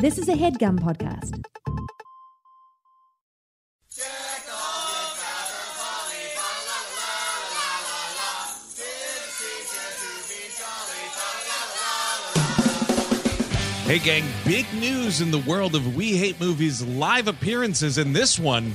This is a headgum podcast. Hey, gang, big news in the world of We Hate Movies live appearances. In this one,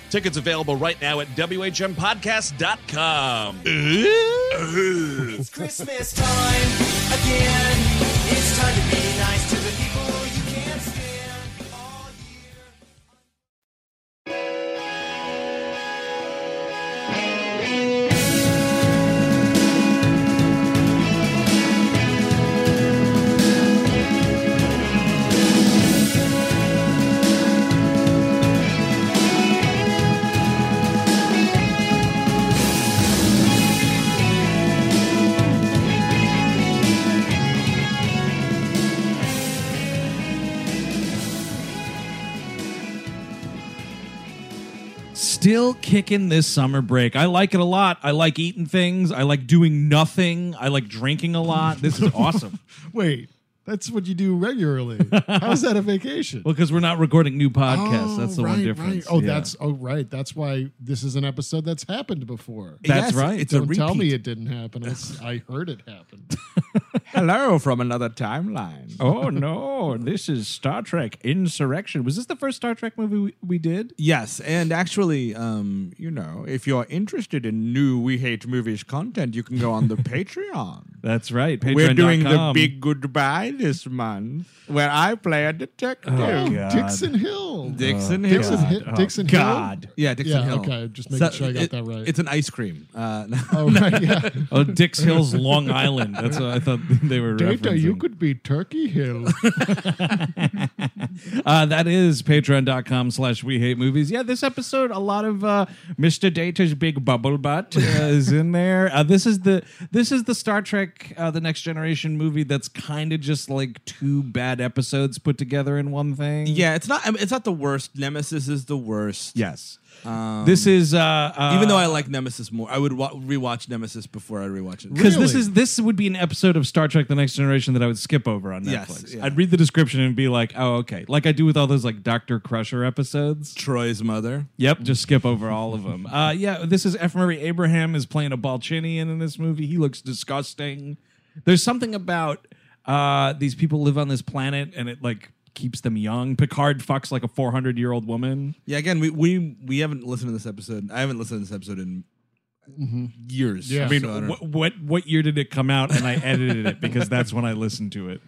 Tickets available right now at WHMPodcast.com. It's Christmas time again. It's time to be Still kicking this summer break. I like it a lot. I like eating things. I like doing nothing. I like drinking a lot. This is awesome. Wait, that's what you do regularly. How's that a vacation? Well, because we're not recording new podcasts. Oh, that's the right, one difference. Right. Oh, Yeah. that's oh right. That's why this is an episode that's happened before. That's Yes, right. it's Don't tell me it didn't happen. It's, I heard it happen. Hello from another timeline. Oh no! This is Star Trek Insurrection. Was this the first Star Trek movie we, we did? Yes, and actually, um, you know, if you're interested in new We Hate Movies content, you can go on the Patreon. That's right. We're doing the big goodbye this month, where I play a detective. Oh, God. Dixon Hill. Dixon Dixon, Hill. Hi- Oh, Dixon God. Hill. Yeah, Dixon Yeah, Hill. okay, just making sure I got it- that right. It's an ice cream. Uh, Oh right, yeah. Oh, Dix Hill's Long Island. That's what I thought they were. Data, you referencing. could be Turkey Hill. Uh, that is patreon.com slash we hate movies. Yeah, this episode, a lot of uh, Mr. Data's big bubble butt uh, is in there. Uh, this is the this is the Star Trek uh, the Next Generation movie that's kind of just like two bad episodes put together in one thing. yeah, it's not. I mean, it's not the worst. Nemesis is the worst. Yes. this is uh, uh Even though I like Nemesis more, I would wa- rewatch Nemesis before I rewatch it. because this Really? is this would be an episode of Star Trek: The Next Generation that I would skip over on Yes, Netflix. yeah. I'd read the description and be like, "Oh, okay," like I do with all those like Doctor Crusher episodes. Troi's mother. Yep, just skip over all of them. Uh, yeah, this is F. Murray Abraham is playing a Balchinian in this movie. He looks disgusting. There's something about uh, these people live on this planet and it like keeps them young. Picard fucks like a 400 year old woman. Yeah, again, we, we we haven't listened to this episode. I haven't listened to this episode in years. Yeah. I mean, so don't- wh- what what year did it come out? And I edited it because that's when I listened to it.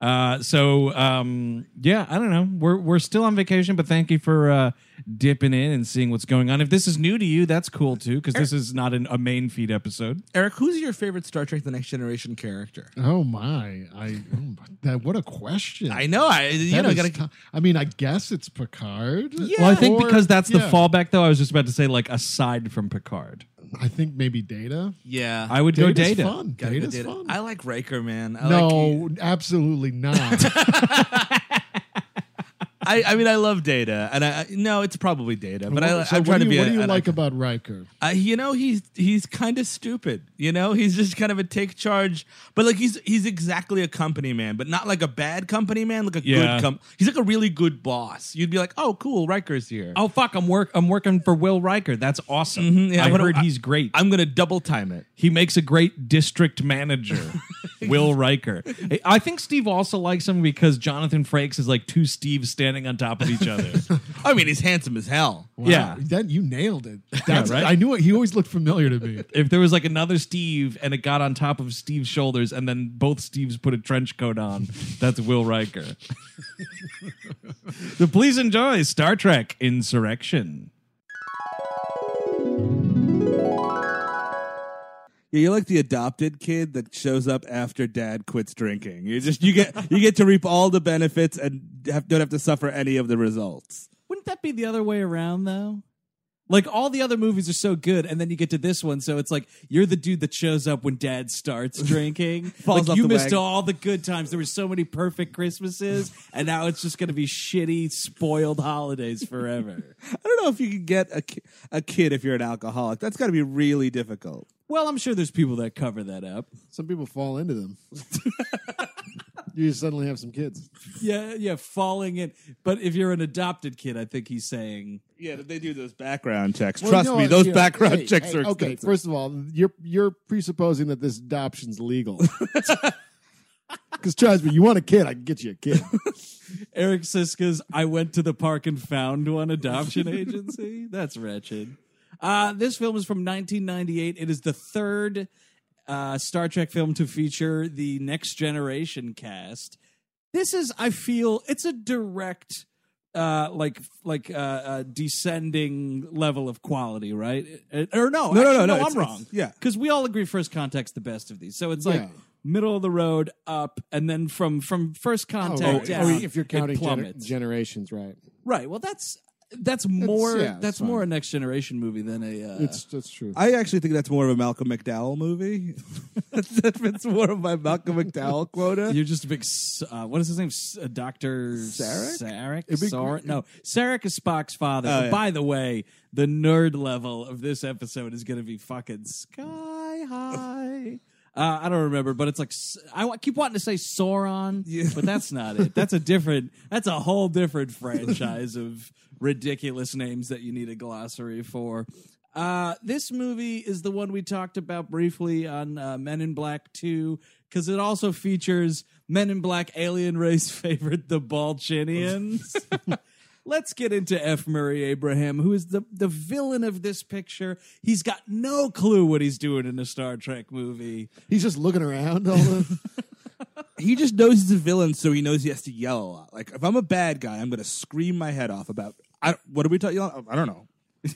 Uh, so um, yeah, I don't know. We're we're still on vacation, but thank you for uh, dipping in and seeing what's going on. If this is new to you, that's cool too, because this is not an, a main feed episode. Eric, who's your favorite Star Trek: The Next Generation character? oh my! I oh, that what a question. I know. I you That know is gotta. tou- I mean, I guess it's Picard. Yeah. well, I think Or- because that's the yeah. fallback, though. I was just about to say, like, aside from Picard. I think maybe Data. Yeah, I would go Data's data. fun. Gotta go Data's Data. fun. I like Riker, man. I no, like, absolutely not. I, I mean, I love Data, and I no, it's probably Data, but I, so I'm trying do to be. What do you an like icon. about Riker? Uh, you know, he's he's kind of stupid. You know, he's just kind of a take charge, but like he's he's exactly a company man, but not like a bad company man, like a Yeah. good com- He's like a really good boss. You'd be like, oh, cool, Riker's here. Oh fuck! I'm work. I'm working for Will Riker. That's awesome. Mhm, yeah, I what do heard I- he's great. I'm gonna double time it. he makes a great district manager, Will Riker. I think Steve also likes him because Jonathan Frakes is like two Steve Steves standing on top of each other. I mean, he's handsome as hell. Yeah. that you nailed it. That's right? I knew it. He always looked familiar to me. if there was like another Steve and it got on top of Steve's shoulders and then both Steves put a trench coat on, that's Will Riker. so please enjoy Star Trek Insurrection. You're like the adopted kid that shows up after dad quits drinking. You just you get you get to reap all the benefits and have, don't have to suffer any of the results. Wouldn't that be the other way around though? Like all the other movies are so good, and then you get to this one, so it's like you're the dude that shows up when dad starts drinking. Falls like off you the missed wagon. all the good times. There were so many perfect Christmases, and now it's just gonna be shitty, spoiled holidays forever. I don't know if you can get a ki- a kid if you're an alcoholic. That's got to be really difficult. well, I'm sure there's people that cover that up. Some people fall into them. you suddenly have some kids. Yeah, yeah, falling in. But if you're an adopted kid, I think he's saying Yeah, they do those background checks. Well, Trust no, me, those you know, background hey, checks hey, are okay. expensive. First of all, you're you're presupposing that this adoption's legal. Because trust me, you want a kid, I can get you a kid. Eric Szyszka's I went to the park and found one adoption agency. That's wretched. Uh, this film is from 1998. It is the third uh, Star Trek film to feature the Next Generation cast. This is, I feel, it's a direct, uh, like, like uh, uh, descending level of quality, right? Uh, Or no, No, no, actually, no, no, I'm it's- wrong. it's- yeah. because we all agree First Contact's the best of these. So it's like Yeah. middle of the road up, and then from from First Oh, Contact oh, down, if you're counting gener- generations, right? Right. Well, that's that's more yeah, it's that's fine. more a next generation movie than a. Uh, It's that's true. I actually think that's more of a Malcolm McDowell movie. that fits more of my Malcolm McDowell quota. you're just a big. s- Uh, what is his name? S- uh, Doctor Sarek? Sarek. It'd be Sarek? No, Sarek is Spock's father. Oh, yeah. By the way, the nerd level of this episode is going to be fucking sky high. Uh, I don't remember, but it's like I keep wanting to say Sauron, but that's not it. That's a different. That's a whole different franchise of ridiculous names that you need a glossary for. Uh, this movie is the one we talked about briefly on uh, Men in Black 2 because it also features Men in Black alien race favorite, the Balchinians. Let's get into F. Murray Abraham, who is the, the villain of this picture. He's got no clue what he's doing in a Star Trek movie. He's just looking around all the he just knows he's a villain, so he knows he has to yell a lot. Like if I'm a bad guy, I'm going to scream my head off about. I, what are we talking? About? I don't know.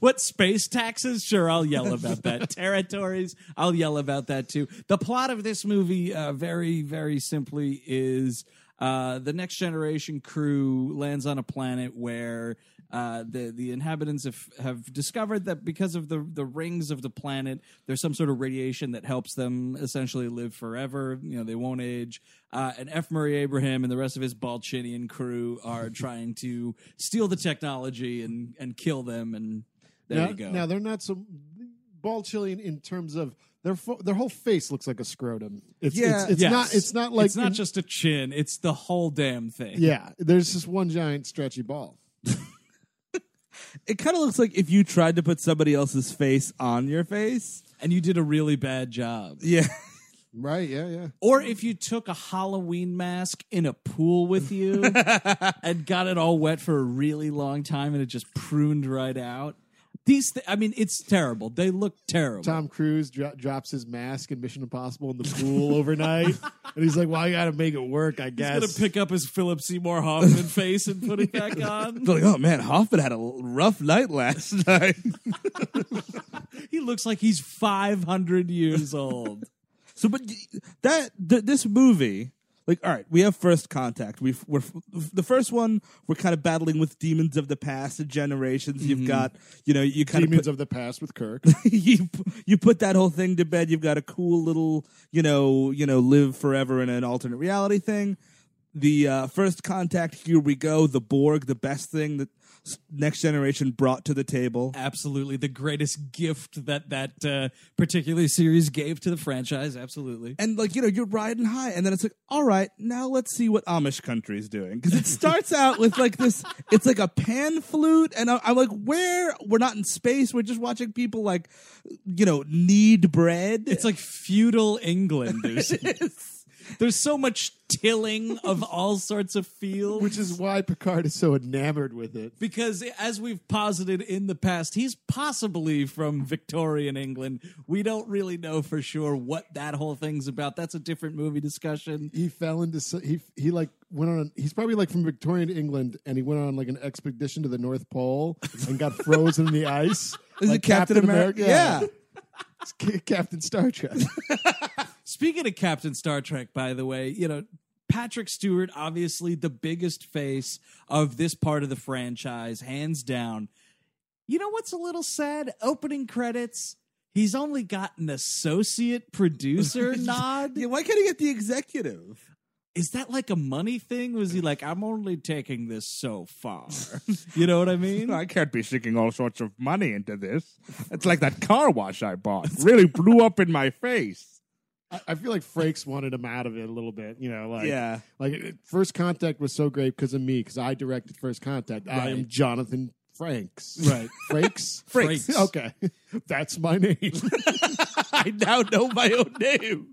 What space taxes? Sure, I'll yell about that. Territories, I'll yell about that too. The plot of this movie, uh, very, very simply, is uh, the next generation crew lands on a planet where uh, the the inhabitants have, have discovered that because of the the rings of the planet, there's some sort of radiation that helps them essentially live forever. You know, they won't age. Uh, and F. Murray Abraham and the rest of his Balchinian crew are trying to steal the technology and and kill them. And there now, you go. now they're not so ball chilling in terms of their fo- their whole face looks like a scrotum. It's Yeah. it's, it's Yes. not it's not like it's not in- just a chin; it's the whole damn thing. yeah. There's just one giant stretchy ball. It kind of looks like if you tried to put somebody else's face on your face. and you did a really bad job. Yeah. Right? Yeah, yeah. Or if you took a Halloween mask in a pool with you and got it all wet for a really long time and it just pruned right out. These, th- I mean, it's terrible. They look terrible. Tom Cruise dro- drops his mask in Mission Impossible in the pool overnight, and he's like, "Well, I got to make it work, I guess." He's gonna pick up his Philip Seymour Hoffman face and put it back on. They're like, oh man, Hoffman had a rough night last night. He looks like he's five hundred years old. So, but that th- this movie, like all right, we have first contact. We've we're the first one. We're kind of battling with demons of the past and generations. You've got you know you kind of Demons of of the past with Kirk. you you put that whole thing to bed. You've got a cool little you know you know live forever in an alternate reality thing. The uh, first contact. Here we go. The Borg, the best thing that next generation brought to the table. Absolutely, the greatest gift that that uh, particular series gave to the franchise. Absolutely. and like you know you're riding high and then it's like all right now let's see what amish country is doing because it starts out with like this it's like a pan flute and i'm like where we're not in space we're just watching people like you know knead bread It's like feudal England. there's so much tilling of all sorts of fields. Which is why Picard is so enamored with it. because, as we've posited in the past, he's possibly from Victorian England. We don't really know for sure what that whole thing's about. That's a different movie discussion. He fell into he he like went on. He's probably like from Victorian England, and he went on like an expedition to the North Pole and got frozen in the ice. Is like it Captain America? Yeah. It's Captain Star Trek. Speaking of Captain Star Trek, by the way, you know, Patrick Stewart, obviously the biggest face of this part of the franchise, hands down. You know what's a little sad? Opening credits, he's only got an associate producer nod. yeah why can't he get the executive Is that like a money thing? Was he like, I'm only taking this so far? you know what I mean? I can't be sinking all sorts of money into this. It's like that car wash I bought. Really blew up in my face. I, I feel like Frakes wanted him out of it a little bit. You know, like Yeah. like First Contact was so great because of me because I directed First Contact. I am Jonathan Franks. Right. Frakes. Frakes. Okay, that's my name. i now know my own name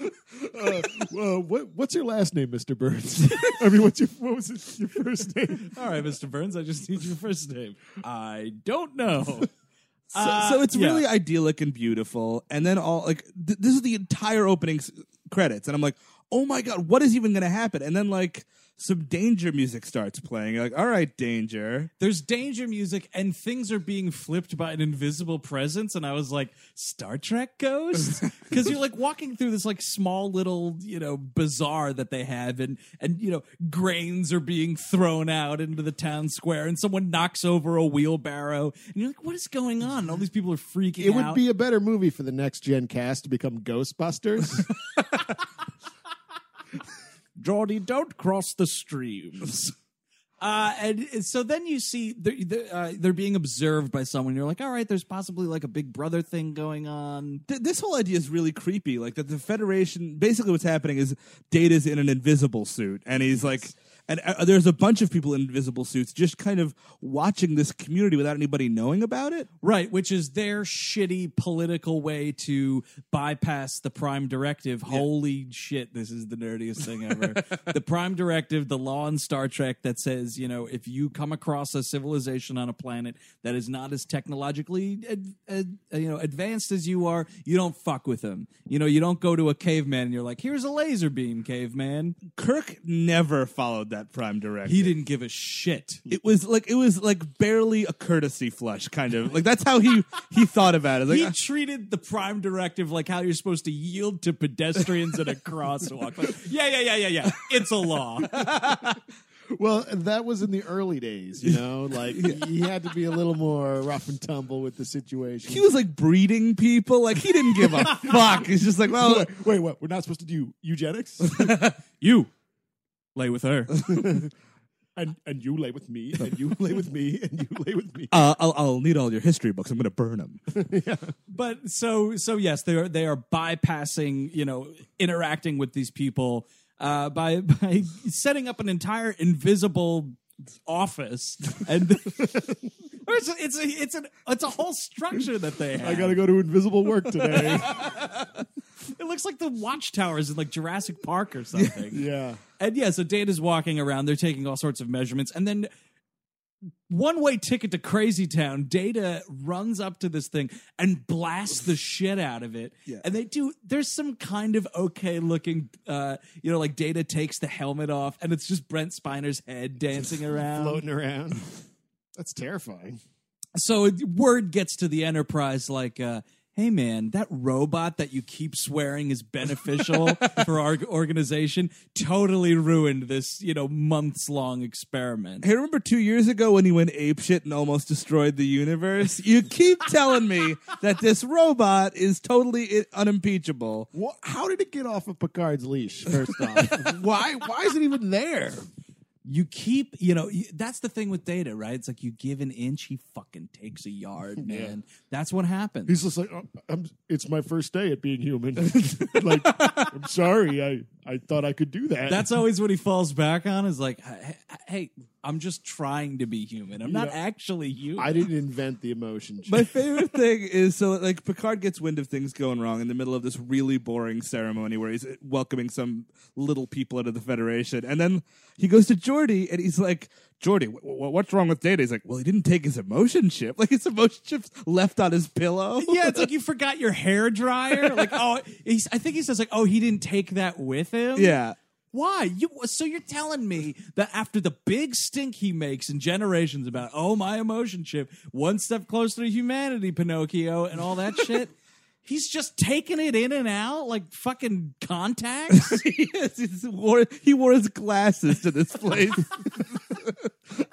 uh, well, what, what's your last name, Mister Burns? I mean, what's your what was it, your first name? All right, Mr. Burns, I just need your first name. I don't know. So, Uh, so it's yeah. really idyllic and beautiful. And then all like th- this is the entire opening s- credits, and I'm like, oh my god, what is even going to happen? And then like some danger music starts playing. You're like, all right, danger. There's danger music and things are being flipped by an invisible presence, and I was like, Star Trek ghost? Because you're like walking through this like small little you know bazaar that they have, and and you know grains are being thrown out into the town square, and someone knocks over a wheelbarrow, and you're like, what is going on? And all these people are freaking It would be a better movie for the next gen cast to become Ghostbusters. Geordi, don't cross the streams. Uh, and and so then you see they're, they're, uh, they're being observed by someone. You're like, all right, there's possibly like a big brother thing going on. Th- this whole idea is really creepy. Like that the Federation, basically, what's happening is Data's in an invisible suit, and he's like. And uh, there's a bunch of people in invisible suits just kind of watching this community without anybody knowing about it. Right, which is their shitty political way to bypass the Prime Directive. Holy shit, this is the nerdiest thing ever. the Prime Directive, the law in Star Trek that says, you know, if you come across a civilization on a planet that is not as technologically ad, ad, you know advanced as you are, you don't fuck with them. You know, you don't go to a caveman and you're like, here's a laser beam, caveman. Kirk never followed that prime directive. He didn't give a shit. It was like it was like barely a courtesy flush, kind of like that's how he he thought about it. Like, he uh, treated the prime directive like how you're supposed to yield to pedestrians at a crosswalk. Like, yeah, yeah, yeah, yeah, yeah. It's a law. well, that was in the early days, you know. Like he had to be a little more rough and tumble with the situation. he was like breeding people. Like he didn't give a fuck. He's just like, well, wait, wait, what? We're not supposed to do eugenics, You lay with her. and and you lay with me, and you lay with me, and you lay with me. uh, I'll, I'll need all your history books. I'm going to burn them. But so so yes, they are they are bypassing, you know, interacting with these people uh, by by setting up an entire invisible office and Or it's a, it's a it's an it's a whole structure that they have. I got to go to invisible work today. It looks like the watchtowers in like Jurassic Park or something. yeah. And yeah, so Data's walking around. They're taking all sorts of measurements, and then one way ticket to Crazy Town. Data runs up to this thing and blasts the shit out of it. Yeah. And they do. There's some kind of okay looking, uh, you know, like Data takes the helmet off, and it's just Brent Spiner's head dancing around. Floating around. That's terrifying. So word gets to the Enterprise like, uh, Hey man, that robot that you keep swearing is beneficial for our organization totally ruined this, you know, months long experiment. Hey, remember two years ago when he went apeshit and almost destroyed the universe? You keep telling me that this robot is totally i- unimpeachable. What, how did it get off of Picard's leash? First off, why? Why is it even there? You keep, you know, that's the thing with Data, right? It's like you give an inch, he fucking takes a yard, man. That's what happens. He's just like, oh, I'm, it's my first day at being human. like, I'm sorry, I, I thought I could do that. That's always what he falls back on is like, hey, I'm just trying to be human. I'm not know, actually human. I didn't invent the emotion. My favorite thing is so like Picard gets wind of things going wrong in the middle of this really boring ceremony where he's uh, welcoming some little people out of the Federation, and then he goes to Geordi and he's like, "Geordi, wh- wh- what's wrong with Data?" He's like, "Well, he didn't take his emotion chip. Like his emotion chip's left on his pillow." yeah, it's like you forgot your hair dryer. Like, oh, he's, I think he says like, oh, he didn't take that with him. yeah. Why? You so you're telling me that after the big stink he makes in generations about oh my emotion chip, one step closer to humanity, Pinocchio, and all that shit. He's just taking it in and out like fucking contacts. he. He's wore, he wore his glasses to this place.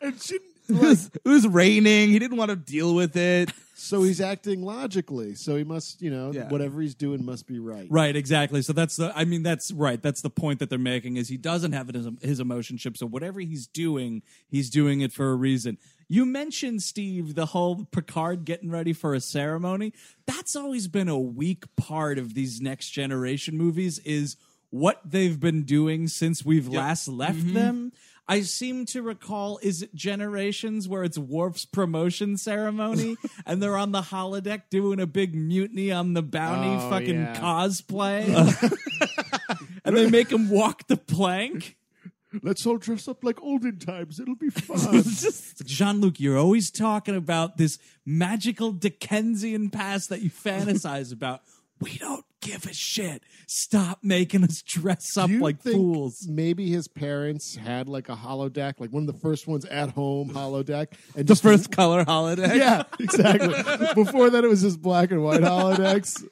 And shouldn't, it, was, it was raining. He didn't want to deal with it. so he's acting logically. So he must, you know, Yeah. whatever he's doing must be right. right, exactly. So that's the. I mean, that's right. That's the point that they're making is he doesn't have his, his emotion chip. So whatever he's doing, he's doing it for a reason. You mentioned Steve the whole Picard getting ready for a ceremony. That's always been a weak part of these next generation movies. Is what they've been doing since we've last left mm-hmm. them. I seem to recall, is it Generations where it's Worf's promotion ceremony and they're on the holodeck doing a big mutiny on the bounty Oh, fucking yeah. cosplay? and they make him walk the plank? Let's all dress up like olden times. It'll be fun. Jean Luc, you're always talking about this magical Dickensian past that you fantasize about. We don't give a shit. Stop making us dress up like think fools. Maybe his parents had like a holodeck, like one of the first ones at home holodeck, and The just first color holiday. Yeah, exactly. Before that, it was just black and white holodecks.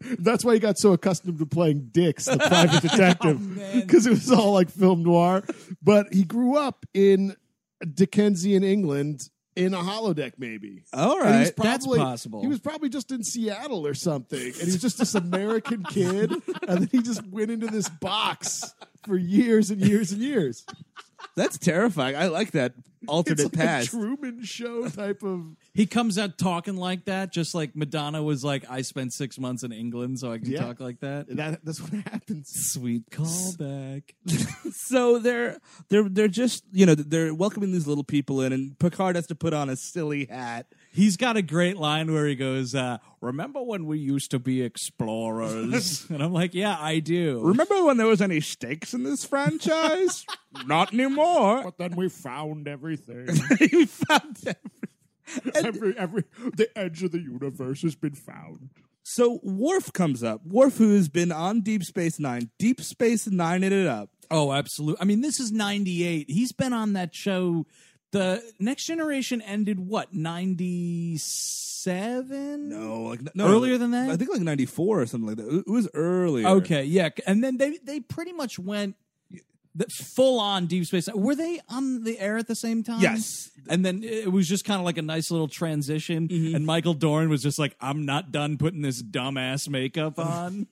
That's why he got so accustomed to playing Dix, the private oh, detective, because it was all like film noir. But he grew up in Dickensian England in a holodeck, maybe. All he's right. That's possible. He was probably just in Seattle or something, and he was just this American kid, and then he just went into this box for years and years and years. That's terrifying. I like that alternate It's like a past. Truman Show type of. He comes out talking like that, just like Madonna was like, I spent six months in England, so I can Yeah. talk like that. That that's what happens. Sweet callback. so they're they're they're just you know they're welcoming these little people in, and Picard has to put on a silly hat. He's got a great line where he goes, uh, Remember when we used to be explorers? and I'm like, Yeah, I do. Remember when there was any stakes in this franchise? Not anymore. But then we found everything. we found that. Every every the edge of the universe has been found. So Worf comes up. Worf, who has been on Deep Space Nine, Deep Space Nine it up. Oh, absolutely. I mean, this is 98. He's been on that show. The Next Generation ended what, 97? No, like no, Earlier than that? I think like ninety four or something like that. It was earlier. Okay, yeah. And then they, they pretty much went the full on Deep Space. Were they on the air at the same time? Yes. And then it was just kind of like a nice little transition. Mm-hmm. And Michael Dorn was just like, I'm not done putting this dumbass makeup on.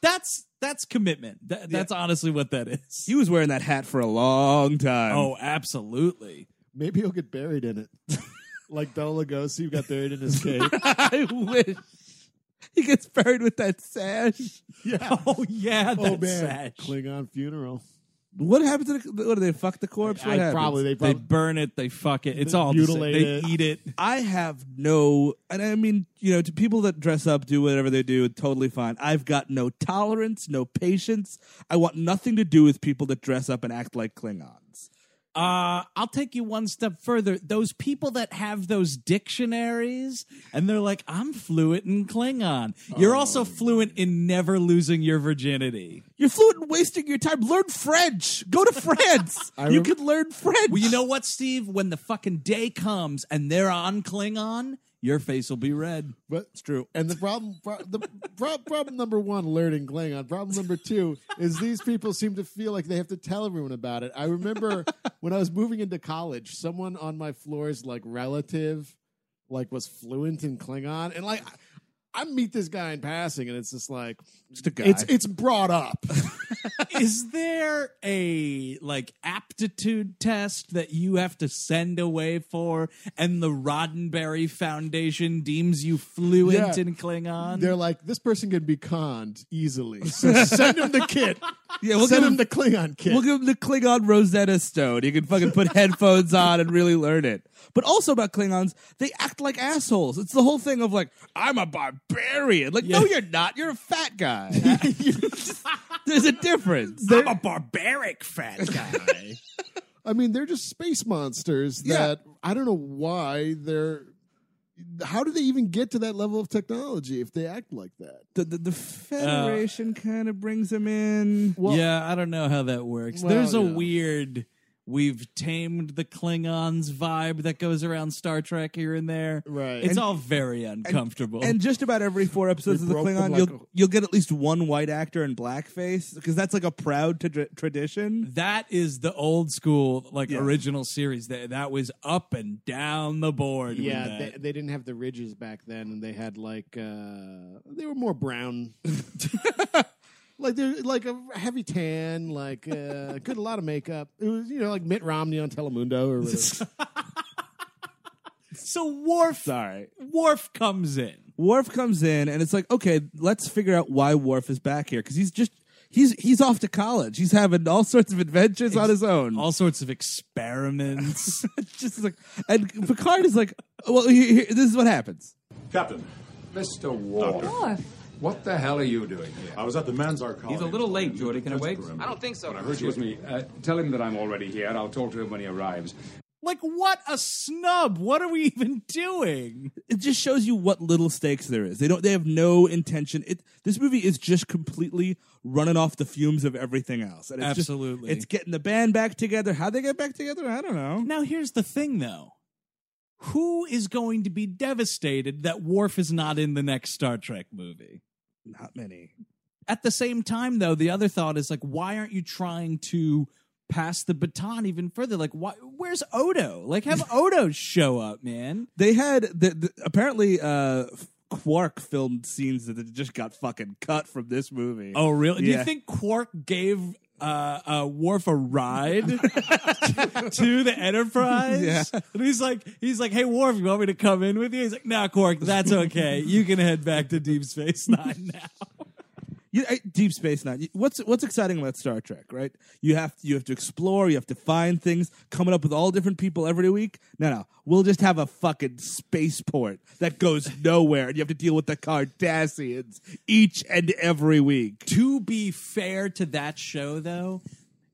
that's that's commitment. That, that's honestly what that is. He was wearing that hat for a long time. oh, absolutely. Maybe he'll get buried in it, like Bela Lugosi who got buried in his cape. I wish he gets buried with that sash. yeah. Oh yeah, Oh that man, sash. Klingon funeral. What happened to the? What do they fuck the corpse? What I happens? probably they They probably burn it, they fuck it. It's They all the same. mutilate They it. eat it. I have no, and I mean, you know, to people that dress up, do whatever they do, totally fine. I've got no tolerance, no patience. I want nothing to do with people that dress up and act like Klingons. Uh, I'll take you one step further. Those people that have those dictionaries and they're like, I'm fluent in Klingon. You're also fluent in never losing your virginity. You're fluent in wasting your time. Learn French. Go to France. you rem- could learn French. Well, you know what, Steve? When the fucking day comes and they're on Klingon, your face will be red. But it's true. And the problem, pro- the pro- problem number one, learning Klingon. Uh, problem number two is these people seem to feel like they have to tell everyone about it. I remember when I was moving into college, someone on my floor's like relative, like was fluent in Klingon, and like. I meet this guy in passing, and it's just like Just a guy. it's it's brought up. Is there a like aptitude test that you have to send away for, and the Roddenberry Foundation deems you fluent Yeah. in Klingon? They're like, this person can be conned easily, so send him the kit. Yeah, we'll send give him him- the Klingon kit. We'll give him the Klingon Rosetta Stone. You can fucking put headphones on and really learn it. But also about Klingons, they act like assholes. It's the whole thing of like, I'm a barbarian. Like, no, you're not. You're a fat guy. There's a difference. I'm a barbaric fat guy. I mean, they're just space monsters Yeah. that I don't know why they're. How do they even get to that level of technology if they act like that? The, the, the Federation uh, kind of brings them in. yeah, I don't know how that works. Well, There's a yeah. weird we've tamed the Klingons vibe that goes around Star Trek here and there. Right. It's And- all very uncomfortable. And just about every four episodes of the broke them Klingon, like you'll a- you'll get at least one white actor in blackface because that's like a proud tra- tradition. that is the old school, like Yeah. original series. That that was up and down the board. with Yeah, that. they, they didn't have the ridges back then, and they had like uh they were more brown. like they're like a heavy tan, like uh good a lot of makeup. It was you know like Mitt Romney on Telemundo or whatever. so Worf, Sorry. Worf comes in. Worf comes in and it's like, okay, let's figure out why Worf is back here because he's just he's he's off to college. He's having all sorts of adventures on his own. All sorts of experiments. just like and Picard is like, well, he, he- this is what happens. Captain. Mr. Worf. What the hell are you doing here? I was at the Manzar colony. He's a little late, Geordi. Can I wait? I don't think so. Excuse me. Uh, tell him that I'm already here. I'll talk to him when he arrives. like what a snub! What are we even doing? It just shows you what little stakes there is. They don't. They have no intention. It. This movie is just completely running off the fumes of everything else. And it's just- Absolutely. it's getting the band back together. How they get back together, I don't know. Now here's the thing, though. Who is going to be devastated that Worf is not in the next Star Trek movie? Not many. At the same time, though, the other thought is like, why aren't you trying to pass the baton even further? Like, why, where's Odo? Like, have Odo show up, man. They had the, the apparently uh Quark filmed scenes that just got fucking cut from this movie. Oh, really? Do Yeah. you think Quark gave uh, uh, Worf a ride to the Enterprise? Yeah. And he's like, he's like, hey, Worf, you want me to come in with you? He's like, nah, Quark, that's okay. You can head back to Deep Space Nine now. You, uh, Deep Space Nine. What's what's exciting about Star Trek, right? You have you have to explore, you have to find things, coming up with all different people every week. No, no, we'll just have a fucking spaceport that goes nowhere, and you have to deal with the Cardassians each and every week. to be fair to that show, though,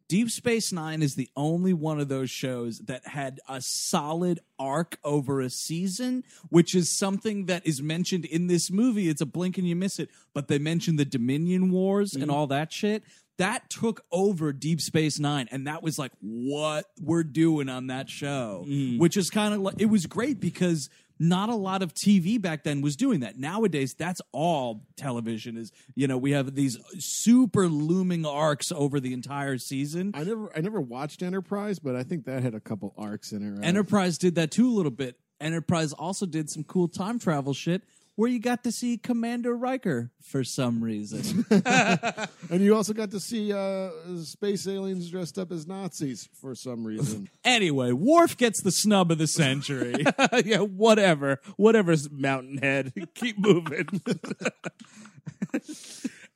Deep Space Nine is the only one of those shows that had a solid arc over a season, which is something that is mentioned in this movie. It's a blink and you miss it, but they mentioned the Dominion Wars and mm-hmm. all that shit. That took over Deep Space Nine, and that was like what we're doing on that show, mm. which is kind of like it was great because not a lot of TV back then was doing that. Nowadays, that's all television is. You know, we have these super looming arcs over the entire season. I never I never watched Enterprise, but I think that had a couple arcs in it. Right? Enterprise did that too a little bit. Enterprise also did some cool time travel shit where you got to see Commander Riker for some reason. and you also got to see uh, space aliens dressed up as Nazis for some reason. anyway, Worf gets the snub of the century. yeah, whatever, whatever's Mountainhead. Keep moving.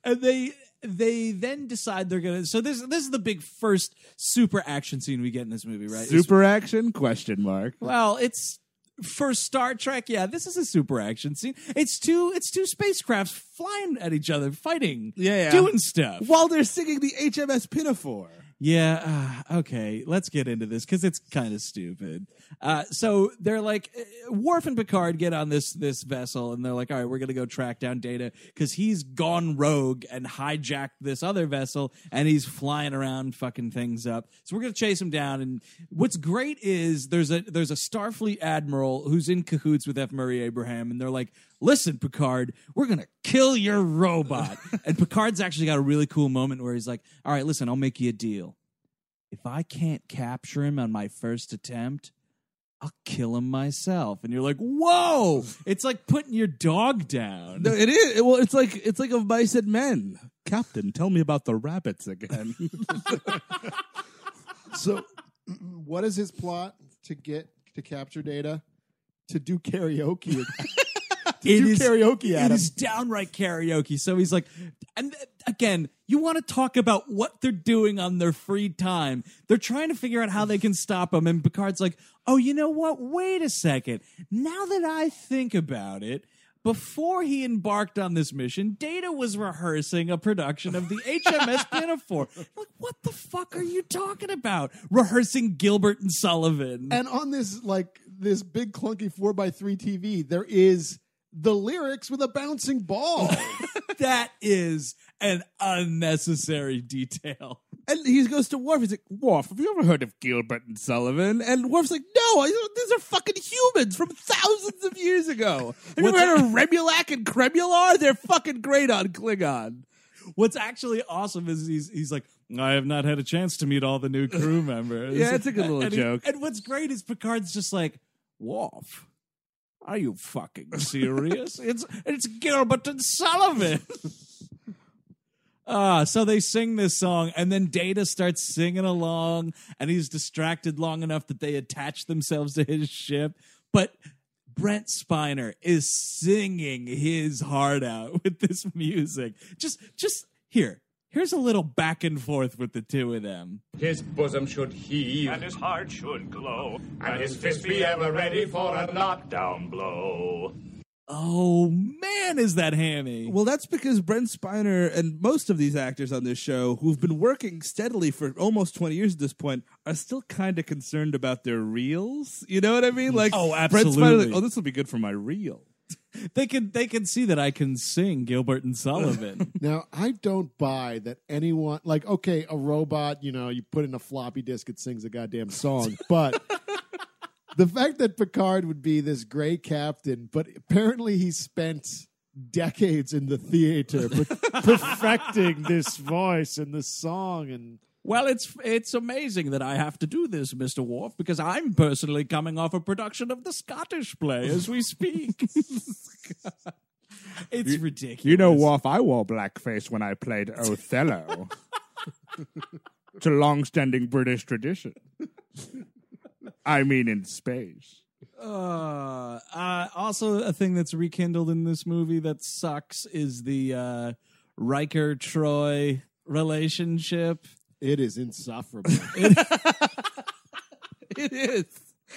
and they they then decide they're gonna. So this this is the big first super action scene we get in this movie, right? It's- Super action? Question mark. Well, it's for Star Trek. Yeah, this is a super action scene. It's two it's two spacecrafts flying at each other, fighting, Yeah, yeah. doing stuff. While they're singing the HMS Pinafore. Yeah, uh, okay. Let's get into this because it's kind of stupid. Uh, so they're like, uh, Worf and Picard get on this this vessel, and they're like, "All right, we're gonna go track down Data because he's gone rogue and hijacked this other vessel, and he's flying around fucking things up. So we're gonna chase him down. And what's great is there's a there's a Starfleet admiral who's in cahoots with F. Murray Abraham, and they're like, "Listen, Picard, we're gonna kill your robot." and Picard's actually got a really cool moment where he's like, "All right, listen, I'll make you a deal." if I can't capture him on my first attempt, I'll kill him myself. And you're like, whoa! It's like putting your dog down. No, it is. Well, it's like it's like of mice and men. Captain, tell me about the rabbits again. So, what is his plot to get to capture data? To do karaoke. to It do is- karaoke at It him. is downright karaoke. So he's like, and again, you want to talk about what they're doing on their free time. They're trying to figure out how they can stop him. And Picard's like, oh, you know what? Wait a second. Now that I think about it, before he embarked on this mission, Data was rehearsing a production of the HMS Pinafore. Like, what the fuck are you talking about? Rehearsing Gilbert and Sullivan. And on this like this big clunky four x three TV, there is the lyrics with a bouncing ball. that is an unnecessary detail. and he goes to Worf. He's like, Worf, have you ever heard of Gilbert and Sullivan? And Worf's like, No, these are fucking humans from thousands of years ago. Have you ever heard of Remulac and Cremular? They're fucking great on Klingon. What's actually awesome is he's he's like, I have not had a chance to meet all the new crew members. Yeah, it's a good little and he- joke. and what's great is Picard's just like, Worf, are you fucking serious? it's it's Gilbert and Sullivan. Ah, so they sing this song, and then Data starts singing along, and he's distracted long enough that they attach themselves to his ship. But Brent Spiner is singing his heart out with this music. Just, just here. Here's a little back and forth with the two of them. His bosom should heave, And his heart should glow, and his fist be ever ready for a knockdown blow. Oh man, is that hammy? Well, that's because Brent Spiner and most of these actors on this show who've been working steadily for almost 20 years at this point are still kind of concerned about their reels. You know what I mean? Like, Oh, Brent Spiner's oh, absolutely. like, oh, this will be good for my reel. They can they can see that I can sing Gilbert and Sullivan. now, I don't buy that anyone like okay, a robot, you know, you put in a floppy disk, it sings a goddamn song. But the fact that Picard would be this great captain, but apparently he spent decades in the theater per- perfecting this voice and this song and well, it's it's amazing that I have to do this, Mister Worf, because I'm personally coming off a production of the Scottish play as we speak. it's ridiculous. You know, Worf, I wore blackface when I played Othello. it's a long-standing British tradition. I mean, in space. Uh, uh, also, a thing that's rekindled in this movie that sucks is the uh, Riker Troi relationship. It is insufferable. It is.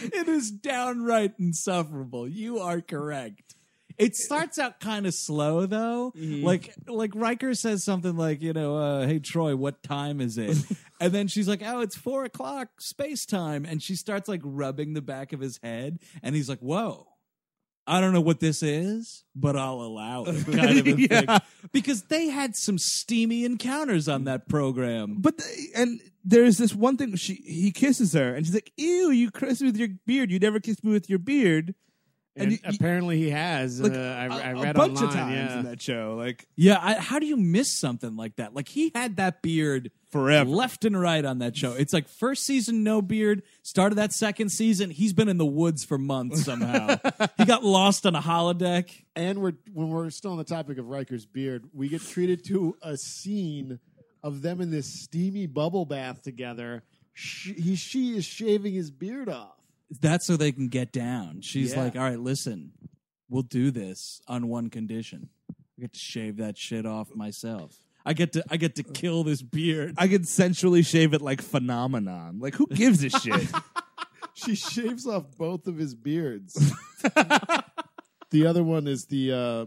It is downright insufferable. You are correct. It starts out kind of slow though. Like like Riker says something like, you know, uh, hey Troi, what time is it? and then she's like, Oh, it's four o'clock space time. And she starts like rubbing the back of his head, and he's like, Whoa. I don't know what this is, but I'll allow it. Kind of a thing. Because they had some steamy encounters on that program. But the, and there's this one thing she he kisses her and she's like, "Ew, you kissed me with your beard. You never kissed me with your beard." and you- you- apparently he has. like uh, I, I a, read a bunch online, of times yeah. in that show. Like Yeah, I, how do you miss something like that? Like he had that beard Forever. left and right on that show. It's like first season no beard, started that second season, he's been in the woods for months somehow. he got lost on a holodeck. And we're when we're still on the topic of Riker's beard, we get treated to a scene of them in this steamy bubble bath together. She, he, she is shaving his beard off. That's so they can get down. She's Yeah. like, "All right, listen, we'll do this on one condition. I get to shave that shit off myself. I get to I get to kill this beard." I can sensually shave it like phenomenon. Like who gives a shit? She shaves off both of his beards. the other one is the uh,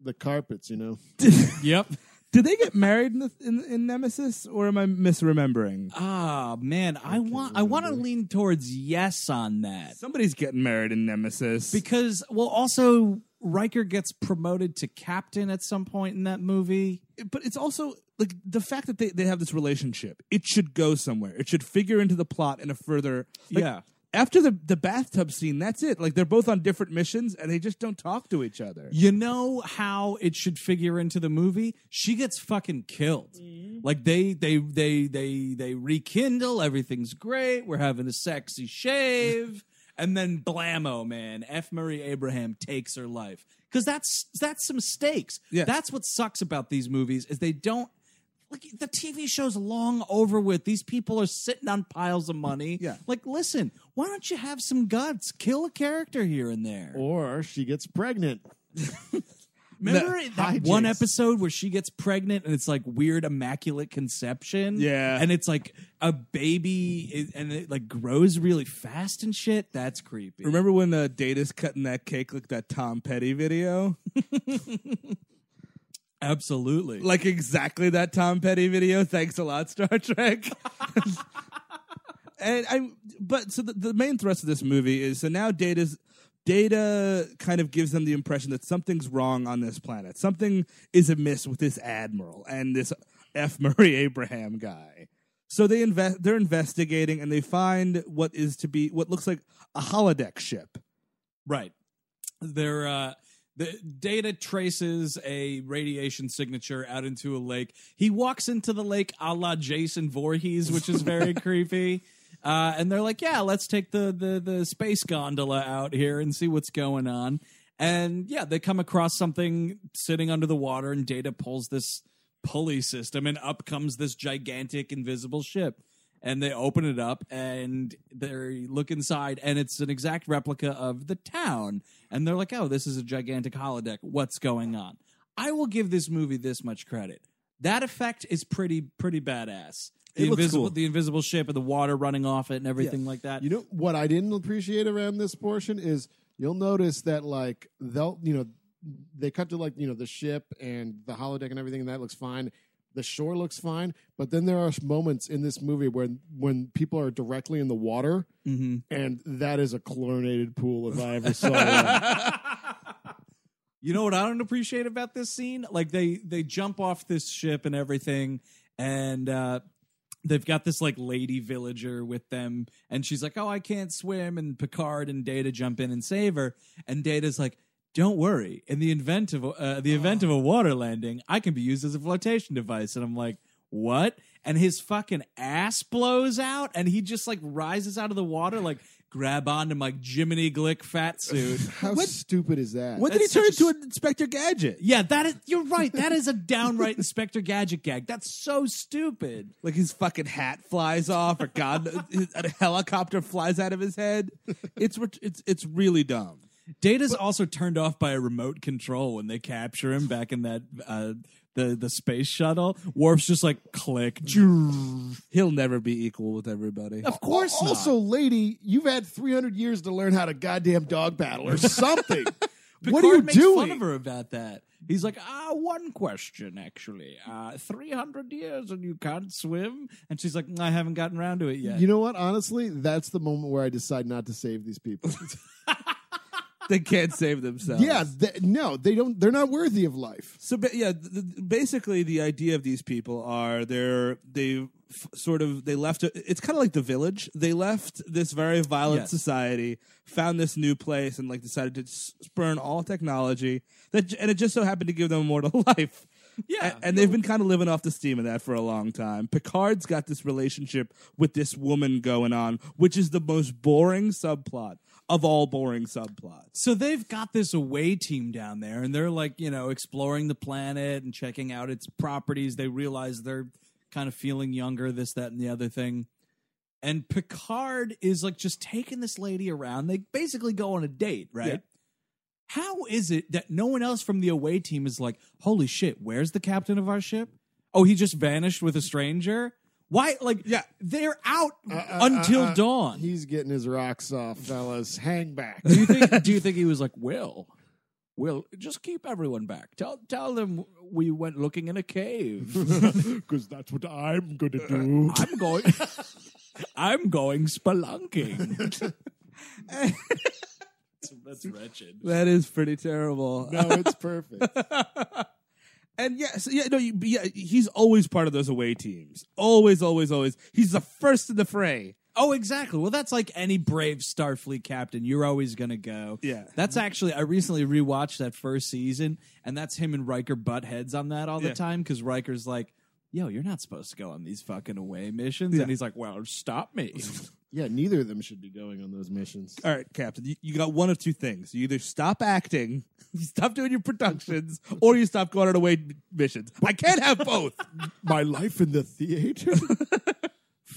the carpets. You know, yep. Did they get married in, the, in, in Nemesis, or am I misremembering? Ah man, I, want I want to lean towards yes on that Somebody's getting married in Nemesis. because well also Riker gets promoted to captain at some point in that movie. but it's also like the fact that they, they have this relationship. It should go somewhere. It should figure into the plot in a further. like, Yeah. After the the bathtub scene, that's it. Like they're both on different missions and they just don't talk to each other. You know how it should figure into the movie? She gets fucking killed. Mm-hmm. Like they they they they they rekindle, everything's great, we're having a sexy shave, and then blammo, man, F. Murray Abraham takes her life. Cause that's that's some stakes. Yeah. That's what sucks about these movies is they don't like the TV show's long over with. These people are sitting on piles of money. Yeah. Like, listen, why don't you have some guts? Kill a character here and there. Or she gets pregnant. Remember The that one episode where she gets pregnant and it's like weird immaculate conception? Yeah. And it's like a baby and it like grows really fast and shit? That's creepy. Remember when uh, Data's cutting that cake like that Tom Petty video? Absolutely. like exactly that Tom Petty video. Thanks a lot, Star Trek. and I, but so the, the main thrust of this movie is so now Data's Data kind of gives them the impression that something's wrong on this planet. Something is amiss with this admiral and this F. Murray Abraham guy. So they invest. They're investigating and they find what is to be what looks like a holodeck ship. Right. They're uh the data traces a radiation signature out into a lake. He walks into the lake a la Jason Voorhees, which is very creepy. Uh, and they're like, yeah, let's take the, the the space gondola out here and see what's going on. And yeah, they come across something sitting under the water, and Data pulls this pulley system, and up comes this gigantic invisible ship. And they open it up, and they look inside, and it's an exact replica of the town. And they're like, "Oh, this is a gigantic holodeck. What's going on?" I will give this movie this much credit. That effect is pretty pretty badass. The It invisible cool. the invisible ship and the water running off it and everything like that. You know what I didn't appreciate around this portion is you'll notice that like they'll you know they cut to like you know the ship and the holodeck and everything and that looks fine. The shore looks fine, but then there are moments in this movie where when people are directly in the water, and that is a chlorinated pool if I ever saw one. You know what I don't appreciate about this scene? Like they they jump off this ship and everything, and uh, they've got this like lady villager with them, and she's like, "Oh, I can't swim," and Picard and Data jump in and save her, and Data's like. Don't worry. In the event of uh, the event of a water landing, I can be used as a flotation device. And I'm like, what? And his fucking ass blows out, and he just like rises out of the water, like grab onto my Jiminy Glick fat suit. How stupid is that? When did he That's turn such a into an Inspector Gadget? Yeah, that is. You're right. That is a downright Inspector Gadget gag. That's so stupid. Like his fucking hat flies off, or God, a helicopter flies out of his head. It's ret- it's it's really dumb. Data's also turned off by a remote control when they capture him back in that uh, the the space shuttle. Worf's just like click. He'll never be equal with everybody. Of course not. Also, lady, you've had 300 years to learn how to goddamn dog battle or something. what Picard are you makes doing? fun of her about that. He's like, ah, one question actually. Uh, Three hundred years and you can't swim, and she's like, I haven't gotten around to it yet. You know what? Honestly, that's the moment where I decide not to save these people. they can't save themselves. yeah, th- no, they don't. They're not worthy of life. So ba- yeah, basically the idea of these people are they're they f- sort of they left. A, it's kind of like the village. They left this very violent Yes. society, found this new place, and like decided to s- spurn all technology. That j- and it just so happened to give them immortal life. Yeah. A- and, they've been kind of living off the steam of that for a long time. Picard's got this relationship with this woman going on, which is the most boring subplot of all boring subplots. So they've got this away team down there, and they're like, you know, exploring the planet and checking out its properties. They realize they're kind of feeling younger, this, that, and the other thing. And Picard is like just taking this lady around. They basically go on a date, right? Yeah. How is it that no one else from the away team is like, holy shit, where's the captain of our ship? Oh, he just vanished with a stranger? Why? Like, Yeah. they're out Uh, until uh, uh, dawn. He's getting his rocks off, fellas. Hang back. do you think? do you think he was like, Will? Will just keep everyone back. Tell tell them we went looking in a cave. Because that's what I'm going to do. I'm going. I'm going spelunking. That's wretched. That is pretty terrible. no, it's perfect. And yes, yeah, no, you, yeah, he's always part of those away teams. Always, always, always. He's the first in the fray. Oh, exactly. Well, that's like any brave Starfleet captain. You're always going to go. Yeah. That's actually, I recently rewatched that first season, and that's him and Riker butt heads on that all the Yeah. time because Riker's like, yo, you're not supposed to go on these fucking away missions. Yeah. And he's like, well, stop me. yeah, neither of them should be going on those missions. All right, Captain, you, you got one of two things. You either stop acting, you stop doing your productions, or you stop going on away missions. I can't have both. My life in the theater.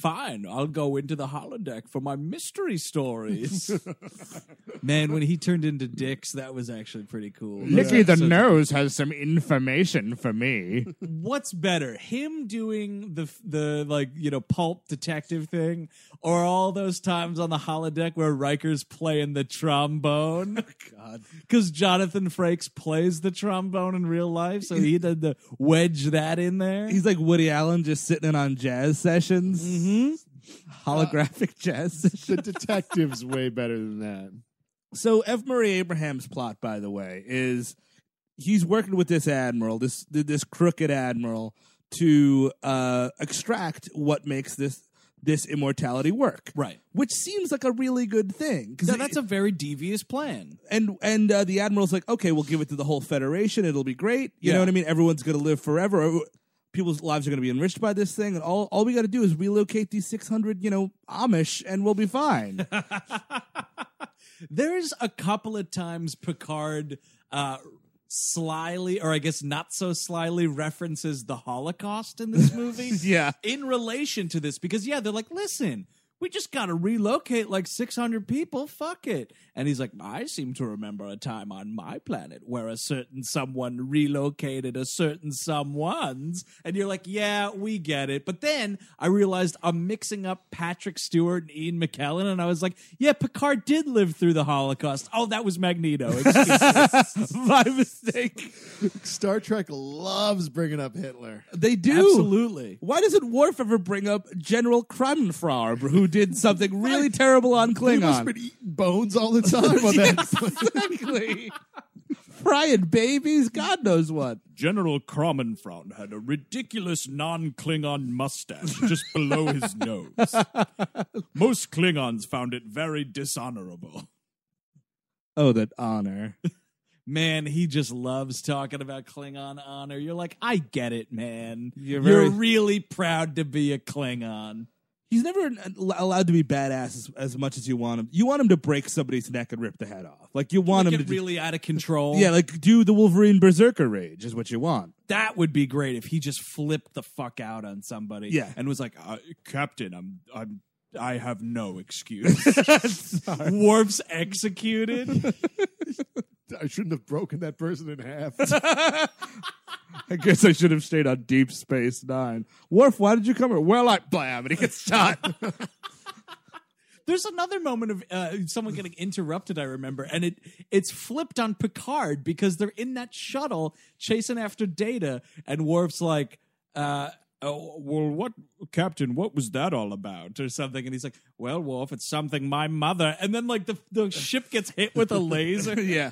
Fine, I'll go into the holodeck for my mystery stories. Man, when he turned into Dix, that was actually pretty cool. Nicky the So- Nose has some information for me. what's better him doing the the like you know pulp detective thing or all those times on the holodeck where Riker's playing the trombone god cuz Jonathan Frakes plays the trombone in real life so he had to wedge that in there He's like Woody Allen just sitting in on jazz sessions. Mm-hmm. Mm-hmm. Holographic jazz sessions. the detective's way better than that. So F. Murray Abraham's plot, by the way, is he's working with this admiral, this this crooked admiral, to uh, extract what makes this this immortality work. Right. Which seems like a really good thing. 'cause it- that's a very devious plan and and uh, the admiral's like, okay, we'll give it to the whole federation. It'll be great. You Yeah. know what I mean? Everyone's going to live forever. People's lives are going to be enriched by this thing, and all all we got to do is relocate these six hundred, you know, Amish, and we'll be fine. There's a couple of times Picard uh, slyly, or I guess not so slyly, references the Holocaust in this movie. Yeah. In relation to this, because, yeah, they're like, listen, we just got to relocate like 600 people. Fuck it. And he's like, I seem to remember a time on my planet where a certain someone relocated a certain someone's. And you're like, yeah, we get it. But then I realized I'm mixing up Patrick Stewart and Ian McKellen. And I was like, yeah, Picard did live through the Holocaust. Oh, that was Magneto. Excuse. My mistake. Star Trek loves bringing up Hitler. They do Absolutely. Why doesn't Worf ever bring up General Kramenfarb, who did something really terrible on He must Klingon? been eating bones all the time on that. exactly. Frying babies, God knows what. General Kramenfraun had a ridiculous non Klingon mustache just below his nose. Most Klingons found it very dishonorable. Oh, that honor. Man, he just loves talking about Klingon honor. You're like, I get it, man. You're You're, very- really proud to be a Klingon. He's never allowed to be badass as, as much as you want him. You want him to break somebody's neck and rip the head off. Like you want Like him get to really out of control. Yeah, like do the Wolverine berserker rage is what you want. that would be great if he just flipped the fuck out on somebody. Yeah. and was like, uh, "Captain, I'm, I'm, I have no excuse." Worf's executed. I shouldn't have broken that person in half. I guess I should have stayed on Deep Space Nine. Worf, why did you come here? Well, I blam, and he gets shot. There's another moment of uh, someone getting interrupted. I remember, and it it's flipped on Picard because they're in that shuttle chasing after Data, and Worf's like, uh, oh, "Well, what, Captain? What was that all about?" Or something, and he's like, "Well, Worf, it's something my mother." And then like the the ship gets hit with a laser. yeah.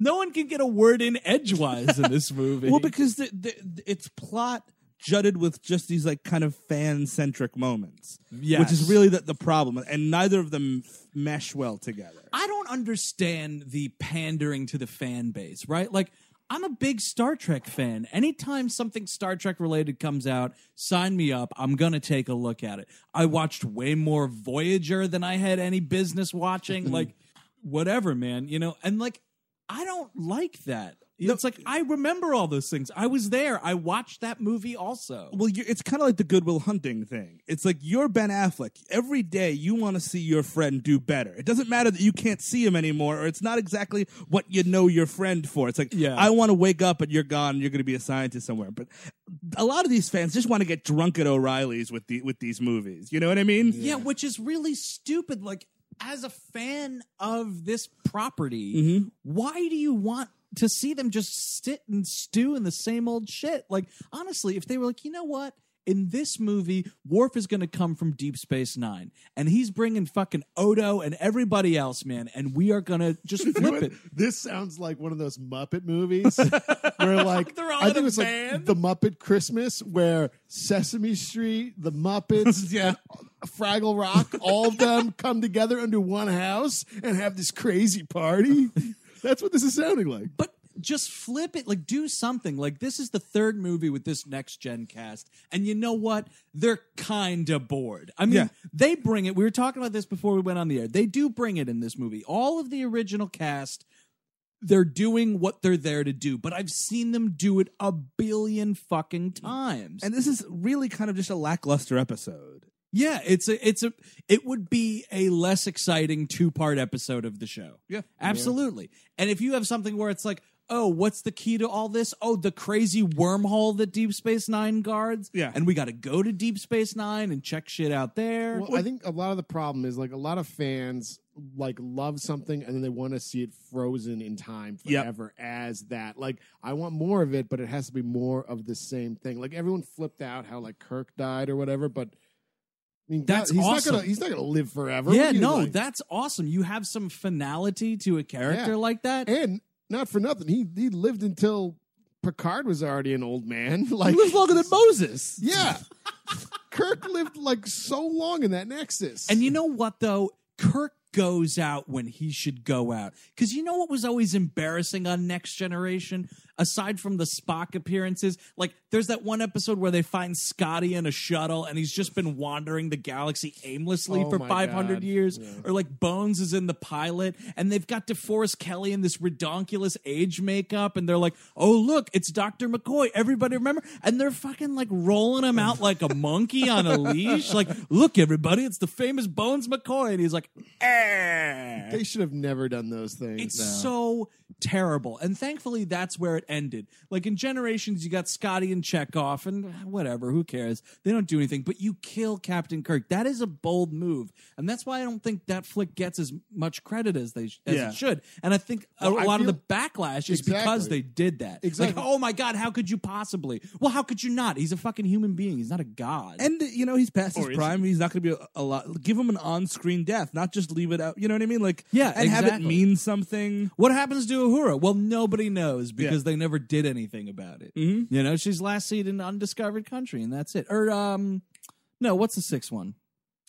No one can get a word in edgewise in this movie. Well, because the, the, its plot jutted with just these like kind of fan centric moments, Yes. which is really the, the problem, and neither of them mesh well together. I don't understand the pandering to the fan base, right? Like, I'm a big Star Trek fan. Anytime something Star Trek related comes out, sign me up. I'm going to take a look at it. I watched way more Voyager than I had any business watching. like, whatever, man, you know? And like, I don't like that. It's like, I remember all those things. I was there. I watched that movie also. Well, you it's kind of like the Goodwill Hunting thing. It's like you're Ben Affleck. Every day you want to see your friend do better. It doesn't matter that you can't see him anymore, or it's not exactly what you know your friend for. It's like, Yeah. I want to wake up and you're gone. And you're going to be a scientist somewhere. But a lot of these fans just want to get drunk at O'Reilly's with the with these movies. You know what I mean? Yeah, which is really stupid. Like, as a fan of this property, Mm-hmm. why do you want to see them just sit and stew in the same old shit. Like honestly, if they were like, you know what? In this movie, Worf is going to come from Deep Space Nine, and he's bringing fucking Odo and everybody else, man, and we are going to just flip it. This sounds like one of those Muppet movies where, like, They're all I think a it was like the Muppet Christmas, where Sesame Street, the Muppets, Yeah. Fraggle Rock, all of them come together under one house and have this crazy party. That's what this is sounding like. But just flip it, like do something. Like this is the third movie with this next gen cast, and you know what? They're kind of bored. I mean, Yeah. they bring it. We were talking about this before we went on the air. They do bring it in this movie. All of the original cast. They're doing what they're there to do, but I've seen them do it a billion fucking times. And this is really kind of just a lackluster episode. Yeah, it's a it's a it would be a less exciting two-part episode of the show. Yeah. Absolutely. And if you have something where it's like, "Oh, what's the key to all this? Oh, the crazy wormhole that Deep Space 9 guards." Yeah. And we got to go to Deep Space 9 and check shit out there. Well, I think a lot of the problem is like a lot of fans like love something and then they want to see it frozen in time Yep. forever as that. Like I want more of it, but it has to be more of the same thing. Like everyone flipped out how like Kirk died or whatever, but I mean That's God, he's awesome. not gonna he's not gonna live forever. yeah, What do you no, like? that's awesome. You have some finality to a character Yeah. like that. and not for nothing. He he lived until Picard was already an old man. Like He lives longer than Moses. Yeah. Kirk lived like so long in that Nexus. And you know what though? Kirk goes out when he should go out. Because you know what was always embarrassing on Next Generation? Aside from the Spock appearances, like there's that one episode where they find Scotty in a shuttle and he's just been wandering the galaxy aimlessly Oh for 500 God. years. Yeah. Or like Bones is in the pilot and they've got DeForest Kelley in this redonkulous age makeup and they're like, oh, look, it's Dr. McCoy. Everybody remember? And they're fucking like rolling him out like a monkey on a leash. Like, look, everybody, it's the famous Bones McCoy. And he's like, eh. they should have never done those things. It's so terrible. And thankfully, that's where it ended. Like in Generations, you got Scotty and Chekov, and eh, whatever, who cares? They don't do anything, but you kill Captain Kirk. That is a bold move. And that's why I don't think that flick gets as much credit as they as Yeah. it should. And I think a, Well, I lot of the backlash is because they did that. Exactly. Like, oh my God, how could you possibly? Well, how could you not? He's a fucking human being. He's not a god. And you know he's past his Or prime. He's not going to be a, a lot. Give him an on-screen death, not just leave it out. You know what I mean? Like Yeah, and have it mean something. What happens to Uhura? Well, nobody knows because they never did anything about it. Mm-hmm. You know, she's last seen in Undiscovered Country, and that's it. Or um, no, what's the sixth one?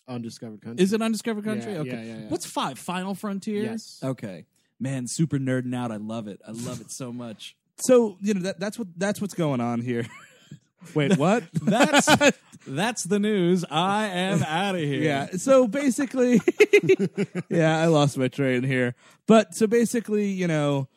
undiscovered country. Is it Undiscovered Country? Yeah, okay. yeah, yeah, yeah. What's five? Final Frontier. Yes. Okay. Man, super nerding out. I love it. I love it so much. So you know that that's what that's what's going on here. Wait, what? That's that's the news. I am out of here. Yeah. So basically, yeah, I lost my train here. But so basically, you know,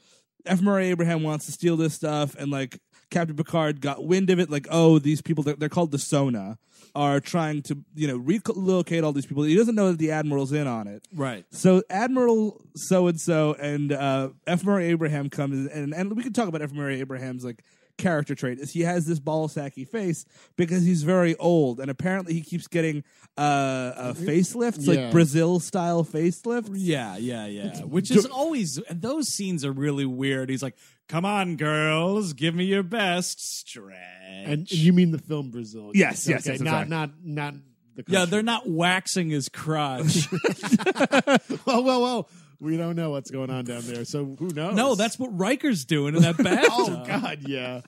F. Murray Abraham wants to steal this stuff, and like Captain Picard got wind of it. Like, oh, these people, they're, they're called the Son'a, are trying to, you know, relocate all these people. He doesn't know that the Admiral's in on it. Right. So Admiral so and so and uh, F. Murray Abraham comes and and we can talk about F. Murray Abraham's like character trait is he has this ball sacky face because he's very old and apparently he keeps getting uh, uh facelifts Yeah. like Brazil style facelifts. Yeah, yeah, yeah. Which is always those scenes are really weird. He's like, "Come on, girls, give me your best stretch." and, and you mean the film Brazil? Yes, yes, Okay, yes, I'm Not not not the. yeah, they're not waxing his crotch. well, well, well. We don't know what's going on down there, so who knows? no, that's what Riker's doing in that oh, bathtub. oh God, yeah.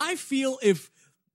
I feel if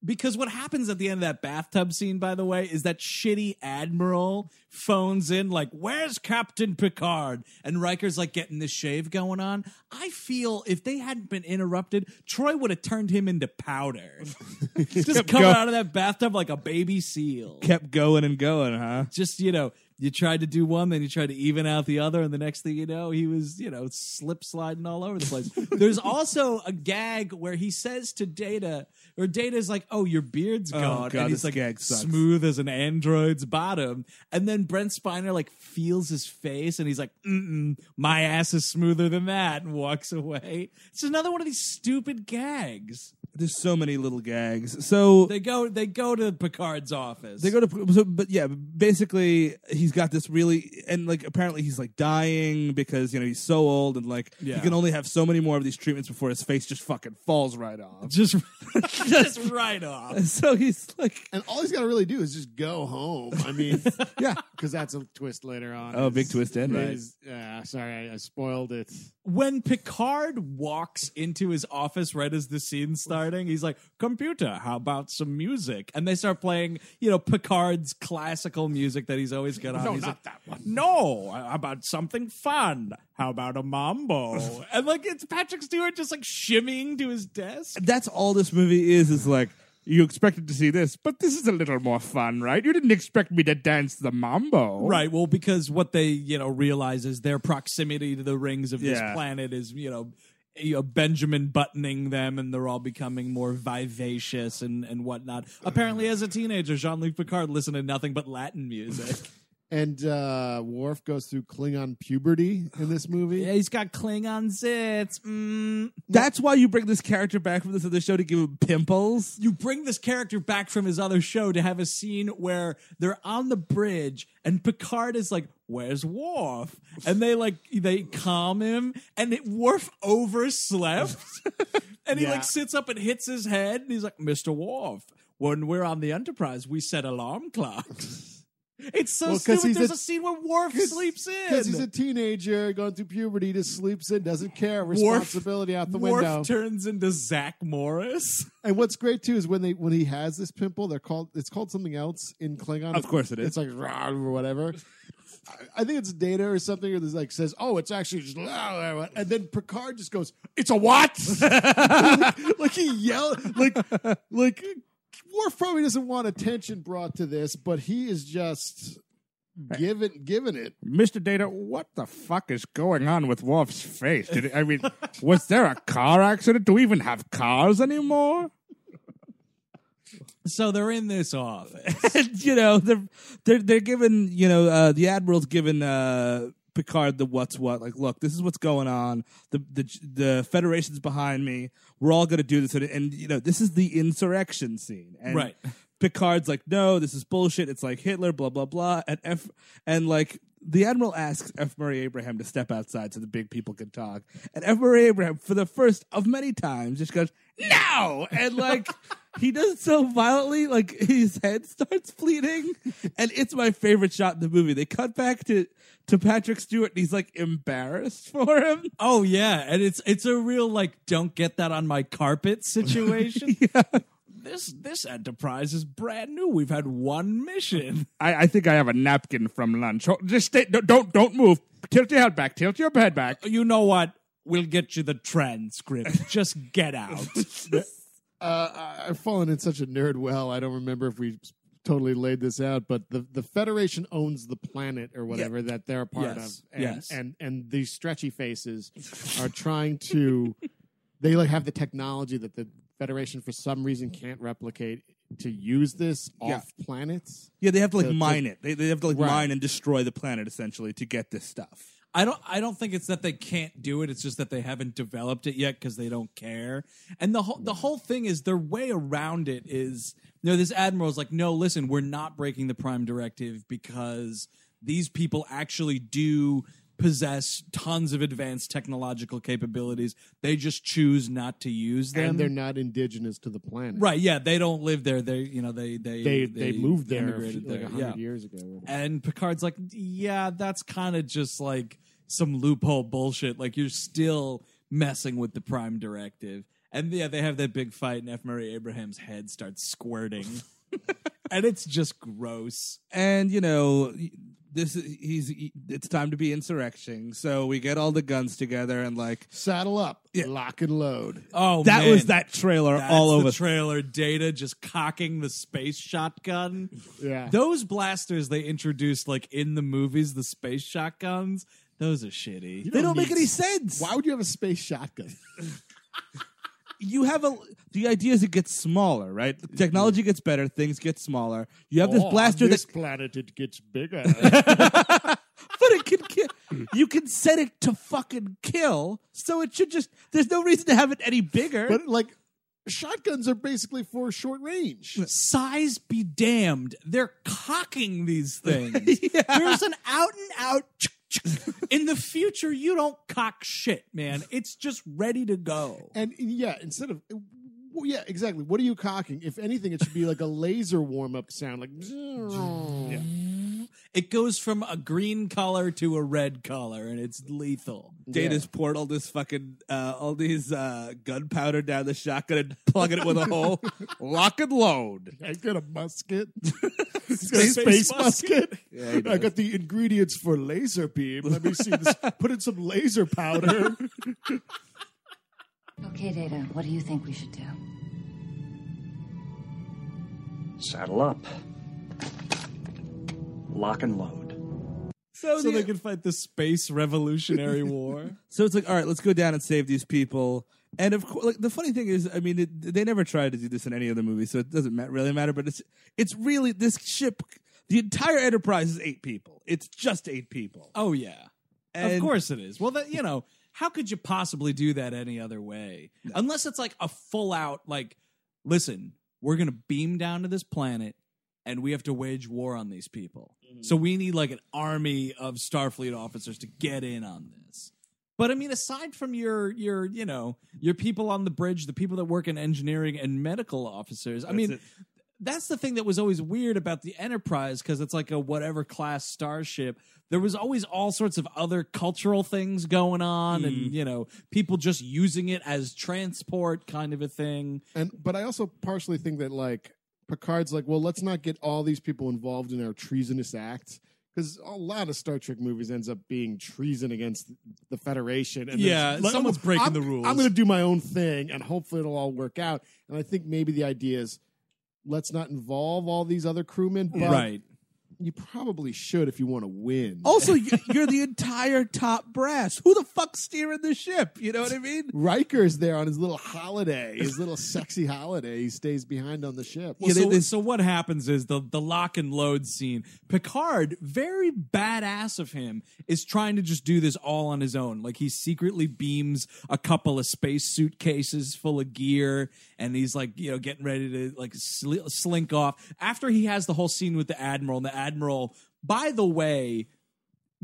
because what happens at the end of that bathtub scene, by the way, is that shitty admiral phones in like, "Where's Captain Picard?" and Riker's like getting this shave going on. I feel if they hadn't been interrupted, Troi would have turned him into powder, just coming go- out of that bathtub like a baby seal. Kept going and going, huh? Just you know. You tried to do one, then you tried to even out the other, and the next thing you know, he was, you know, slip sliding all over the place. There's also a gag where he says to Data, or Data's like, "Oh, your beard's Oh, gone," God, and he's this like, gag sucks. "Smooth as an android's bottom." And then Brent Spiner like feels his face, and he's like, Mm-mm, "My ass is smoother than that," and walks away. It's another one of these stupid gags. There's so many little gags. So They go they go to Picard's office. They go to, so, but yeah, basically he's got this really, and like apparently he's like dying because you know he's so old and like Yeah. he can only have so many more of these treatments before his face just fucking falls right off. just just right off. So he's like, And all he's got to really do is just go home. I mean, yeah, because that's a twist later on. Oh, big twist end, right. is- Yeah, sorry, I, I spoiled it. When Picard walks into his office right as the scene's starting, he's like, "Computer, how about some music?" And they start playing, you know, Picard's classical music that he's always got on. No, he's not like, that one. No, about something fun? How about a mambo? and like it's Patrick Stewart just like shimmying to his desk. that's all this movie is. Is like you expected to see this, but this is a little more fun, right? You didn't expect me to dance the mambo, Right. Well, because what they you know realize is their proximity to the rings of this Yeah. planet is you know. You know, Benjamin buttoning them, and they're all becoming more vivacious and, and whatnot. Apparently, as a teenager, Jean Luc Picard listened to nothing but Latin music. And uh, Worf goes through Klingon puberty in this movie. yeah, he's got Klingon zits. Mm. That's why you bring this character back from this other show to give him pimples. You bring this character back from his other show to have a scene where they're on the bridge, and Picard is like, "Where's Worf?" And they like they calm him, and it, Worf overslept, and he Yeah. like sits up and hits his head, and he's like, "Mister Worf, when we're on the Enterprise, we set alarm clocks." It's so Well, stupid. There's a- a, scene where Worf sleeps in. Because he's a teenager going through puberty, just sleeps in, doesn't care, responsibility out the window. Worf window. turns into Zach Morris. and what's great too is when they when he has this pimple, they're called it's called something else in Klingon. Of course it is. It's like rah or whatever. I- think it's data or something, or there's like says, "Oh, it's actually," just, and then Picard just goes, "It's a what?" like, like he yelled, like like Worf probably doesn't want attention brought to this, but he is just giving giving it. Mr. Data, what the fuck is going on with Worf's face? Did it, I mean, was there a car accident? Do we even have cars anymore? So they're in this office. you know, they're they're they're giving you know uh, the admiral's given uh, Picard the what's what. Like, look, this is what's going on. The the the Federation's behind me. We're all going to do this, and, and you know, this is the insurrection scene. And Right. Picard's like, no, this is bullshit. It's like Hitler, blah blah blah. And F and like the admiral asks F. Murray Abraham to step outside so the big people can talk. And F. Murray Abraham, for the first of many times, just goes, no! And like he does so violently, like his head starts bleeding. And it's my favorite shot in the movie. They cut back to to Patrick Stewart and he's like embarrassed for him. Oh yeah, and it's it's a real like don't get that on my carpet situation. This this enterprise is brand new. We've had one mission. I, I think I have a napkin from lunch. Just stay. Don't don't, don't move. Tilt your head back. Tilt your head back. You know what? We'll get you the transcript. Just get out. Uh, I've fallen in such a nerd well. I don't remember if we totally laid this out, but the, the Federation owns the planet or whatever that they're a part Yes, of. And, yes. and and these stretchy faces are trying to. They like have the technology that the Federation for some reason can't replicate to use this Yeah. off planets. Yeah, they have to like To- to- mine it. They, they have to like Right. mine and destroy the planet essentially to get this stuff. I don't I don't think it's that they can't do it. It's just that they haven't developed it yet because they don't care. And the whole the whole thing is their way around it is you know, this admiral's like, no, listen, we're not breaking the prime directive because these people actually do possess tons of advanced technological capabilities. They just choose not to use them. And they're not indigenous to the planet. right, yeah, they don't live there. They you know, they they They they, moved there immigrated like there. a hundred yeah. years ago. And Picard's like, yeah, that's kind of just like some loophole bullshit. Like you're still messing with the Prime Directive. And yeah, they have that big fight, and F. Murray Abraham's head starts squirting, and it's just gross. and you know this is he's it's time to be insurrection so we get all the guns together and like Saddle up, lock and load. Oh, that man. was that trailer That's all over. the trailer. Data just cocking the space shotgun. Yeah. Those blasters they introduced like in the movies, the space shotguns. Those are shitty. they don't make any sense Why would you have a space shotgun? you have a the idea is it gets smaller right mm-hmm. technology gets better things get smaller you have this Oh, blaster on this that planet it gets bigger. but it can kill you can set it to fucking kill so it should just there's no reason to have it any bigger but like shotguns are basically for short range. Size be damned. They're cocking these things. There's an out and out. In the future, you don't cock shit, man. It's just ready to go. And yeah, instead of well, yeah, exactly. What are you cocking? If anything, it should be like a laser warm up sound, like It goes from a green color to a red color, and it's lethal. Data's poured all this fucking uh, all these uh, gunpowder down the shotgun and plugging it with a hole. Lock and load. I got a musket. It's got a space, musket. I got the ingredients for laser beam. Let me see this. Put in some laser powder. Okay, Data, what do you think we should do? Saddle up. Lock and load. So, they can fight the space revolutionary war. So it's like, all right, let's go down and save these people. And of course, like the funny thing is, I mean, it, they never tried to do this in any other movie, so it doesn't ma- really matter. But it's it's really this ship. The entire Enterprise is eight people. It's just eight people. Oh yeah, of course it is. Well, that you know, how could you possibly do that any other way? Unless it's like a full out like, listen, we're gonna beam down to this planet, and we have to wage war on these people. Mm-hmm. So we need like an army of Starfleet officers to get in on this. But I mean, aside from your your you know your people on the bridge, the people that work in engineering and medical officers, I mean. it. That's the thing that was always weird about the Enterprise because it's like a whatever class starship. There was always all sorts of other cultural things going on, and mm-hmm. you know, people just using it as transport kind of a thing. And but I also partially think that like Picard's like, well, let's not get all these people involved in our treasonous acts. Because a lot of Star Trek movies ends up being treason against the Federation. And Yeah, like, someone's breaking I'm- the rules. I'm going to do my own thing, and hopefully it'll all work out. And I think maybe the idea is let's not involve all these other crewmen. But Right. You probably should if you want to win. Also, you- you're the entire top brass. Who the fuck's steering the ship? You know what I mean? Riker's there on his little holiday, his little sexy holiday. He stays behind on the ship. Well, so, so what happens is the the lock and load scene. Picard, very badass of him, is trying to just do this all on his own. Like he secretly beams a couple of space suitcases full of gear, and he's like, you know, getting ready to like sl- slink off. After he has the whole scene with the admiral, and the admiral, by the way,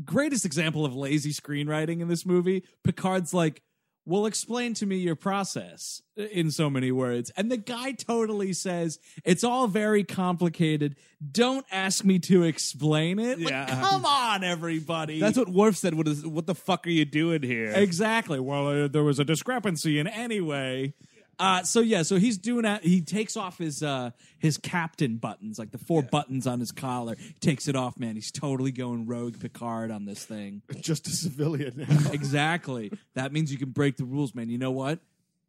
greatest example of lazy screenwriting in this movie. Picard's like, well, explain to me your process in so many words. And the guy totally says, it's all very complicated. Don't ask me to explain it. Like, Yeah. come on, everybody. That's what Worf said. What is? What the fuck are you doing here? Exactly. Well, uh, there was a discrepancy in any way. Uh, so yeah, so he's doing that. He takes off his uh, his captain buttons, like the four buttons on his collar. He takes it off, man. He's totally going rogue Picard on this thing. Just a civilian now. exactly. That means you can break the rules, man. You know what?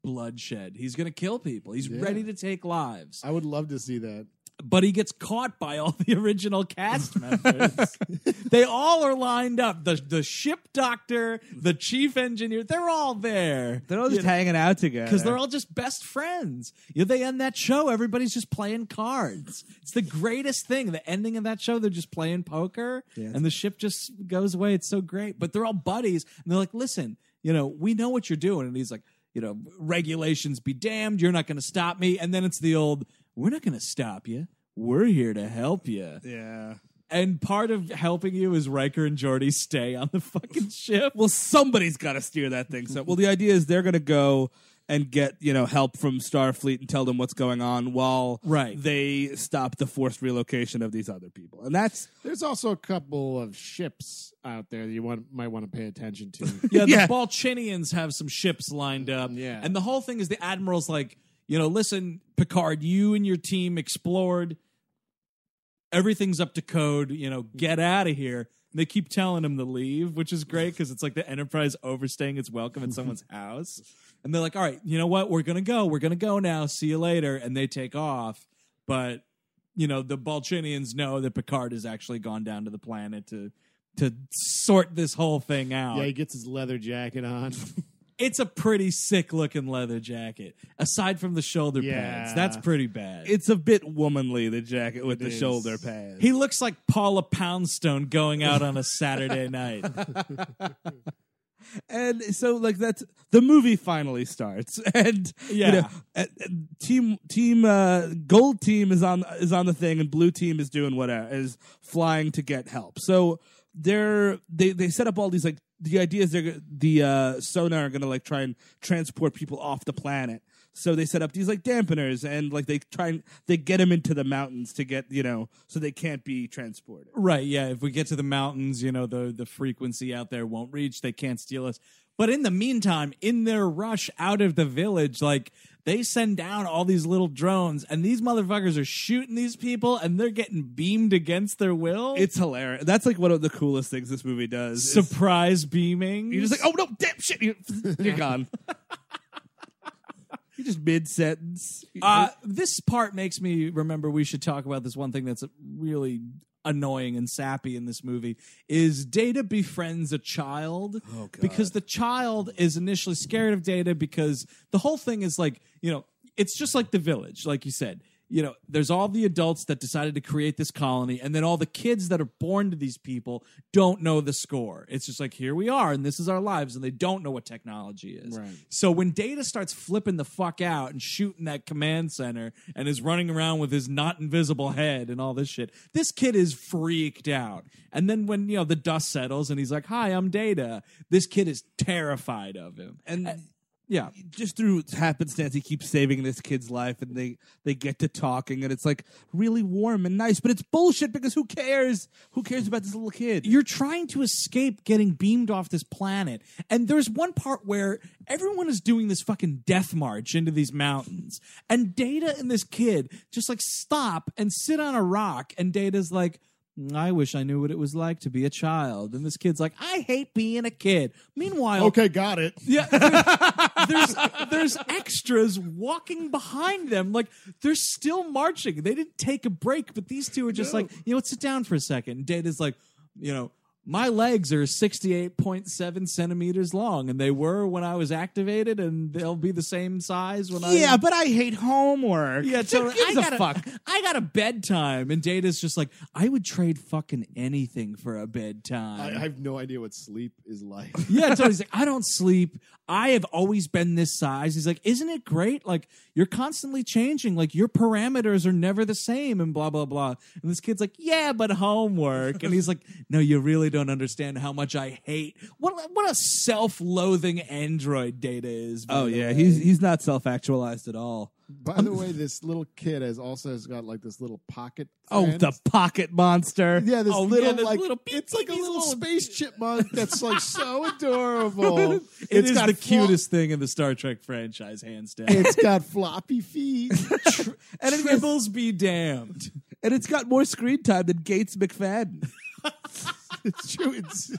Bloodshed. He's gonna kill people. He's Yeah. ready to take lives. I would love to see that. But he gets caught by all the original cast members. they all are lined up. The the ship doctor, the chief engineer, they're all there. They're all just hanging out together because they're all just best friends. You know, they end that show, everybody's just playing cards. It's the greatest thing. The ending of that show, they're just playing poker, and the ship just goes away. It's so great. But they're all buddies, and they're like, "Listen, you know, we know what you're doing." And he's like, "You know, regulations be damned. You're not going to stop me." And then it's the old, "We're not going to stop you. We're here to help you." Yeah. And part of helping you is Riker and Geordi stay on the fucking ship. Well, somebody's got to steer that thing. So, well, the idea is they're going to go and get you know help from Starfleet and tell them what's going on while Right. they stop the forced relocation of these other people. And that's There's also a couple of ships out there that you want, might want to pay attention to. Yeah, Yeah. the Balchinians have some ships lined up. Yeah. And the whole thing is the Admiral's like, you know, listen, Picard, you and your team explored. Everything's up to code. You know, get out of here. And they keep telling him to leave, which is great because it's like the Enterprise overstaying its welcome in someone's house. And they're like, all right, you know what? We're going to go. We're going to go now. See you later. And they take off. But, you know, the Balchinians know that Picard has actually gone down to the planet to to sort this whole thing out. yeah, he gets his leather jacket on. It's a pretty sick looking leather jacket. Aside from the shoulder pads, Yeah. that's pretty bad. it's a bit womanly the jacket with It the is. shoulder pads. he looks like Paula Poundstone going out on a Saturday night. and so like that's the movie finally starts and Yeah. you know, uh, uh, team team uh gold team is on is on the thing and blue team is doing whatever is flying to get help so they're they they set up all these like the idea is they're the uh Son'a are gonna like try and transport people off the planet so they set up these like dampeners and like they try and they get them into the mountains to get you know so they can't be transported Right, yeah. If we get to the mountains, you know, the the frequency out there won't reach. They can't steal us. But in the meantime, in their rush out of the village, like they send down all these little drones, and these motherfuckers are shooting these people, and they're getting beamed against their will. it's hilarious that's like one of the coolest things this movie does surprise beaming. You're just like, oh no, damn shit, you- you're gone. You're just mid sentence. Uh, this part makes me remember we should talk about this one thing that's really annoying and sappy in this movie is Data befriends a child because the child is initially scared of Data because the whole thing is like, you know, it's just like the village, like you said. You know, there's all the adults that decided to create this colony, and then all the kids that are born to these people don't know the score. It's just like, here we are, and this is our lives, and they don't know what technology is. Right. So when Data starts flipping the fuck out and shooting that command center and is running around with his not invisible head and all this shit, this kid is freaked out. And then when you know the dust settles and he's like, "Hi, I'm Data," this kid is terrified of him. and Yeah, just through happenstance, he keeps saving this kid's life, and they they get to talking, and it's like really warm and nice. But it's bullshit because who cares? Who cares about this little kid? you're trying to escape getting beamed off this planet. And there's one part where everyone is doing this fucking death march into these mountains. And Data and this kid just like stop and sit on a rock. And Data's like, I wish I knew what it was like to be a child. And this kid's like, I hate being a kid. Meanwhile, Okay, got it. yeah, there's there's extras walking behind them, like they're still marching. They didn't take a break, but these two are just like, you know, what, sit down for a second. And Data's like, you know, my legs are 68.7 centimeters long, and they were when I was activated, and they'll be the same size when I. yeah, but I hate homework. Yeah, Who totally. gives I a got fuck? I got a bedtime, and Data's just like, I would trade fucking anything for a bedtime. I, I have no idea what sleep is like. Yeah, so he's like, I don't sleep. I have always been this size. He's like, isn't it great? Like you're constantly changing. Like your parameters are never the same, and blah blah blah. And this kid's like, yeah, but homework. And he's like, no, you really don't understand how much I hate. What what a self-loathing android Data is. Oh yeah, he's he's not self actualized at all. By the way, this little kid has also has got like this little pocket. Oh, friend. the pocket monster. yeah, this Oh, little yeah, this like little beep, it's like a little little- space chipmunk that's like so adorable. It it's is got the flo- cutest thing in the Star Trek franchise, hands down. It's got floppy feet. And it Tribbles be damned. and it's got more screen time than Gates McFadden. it's true. It's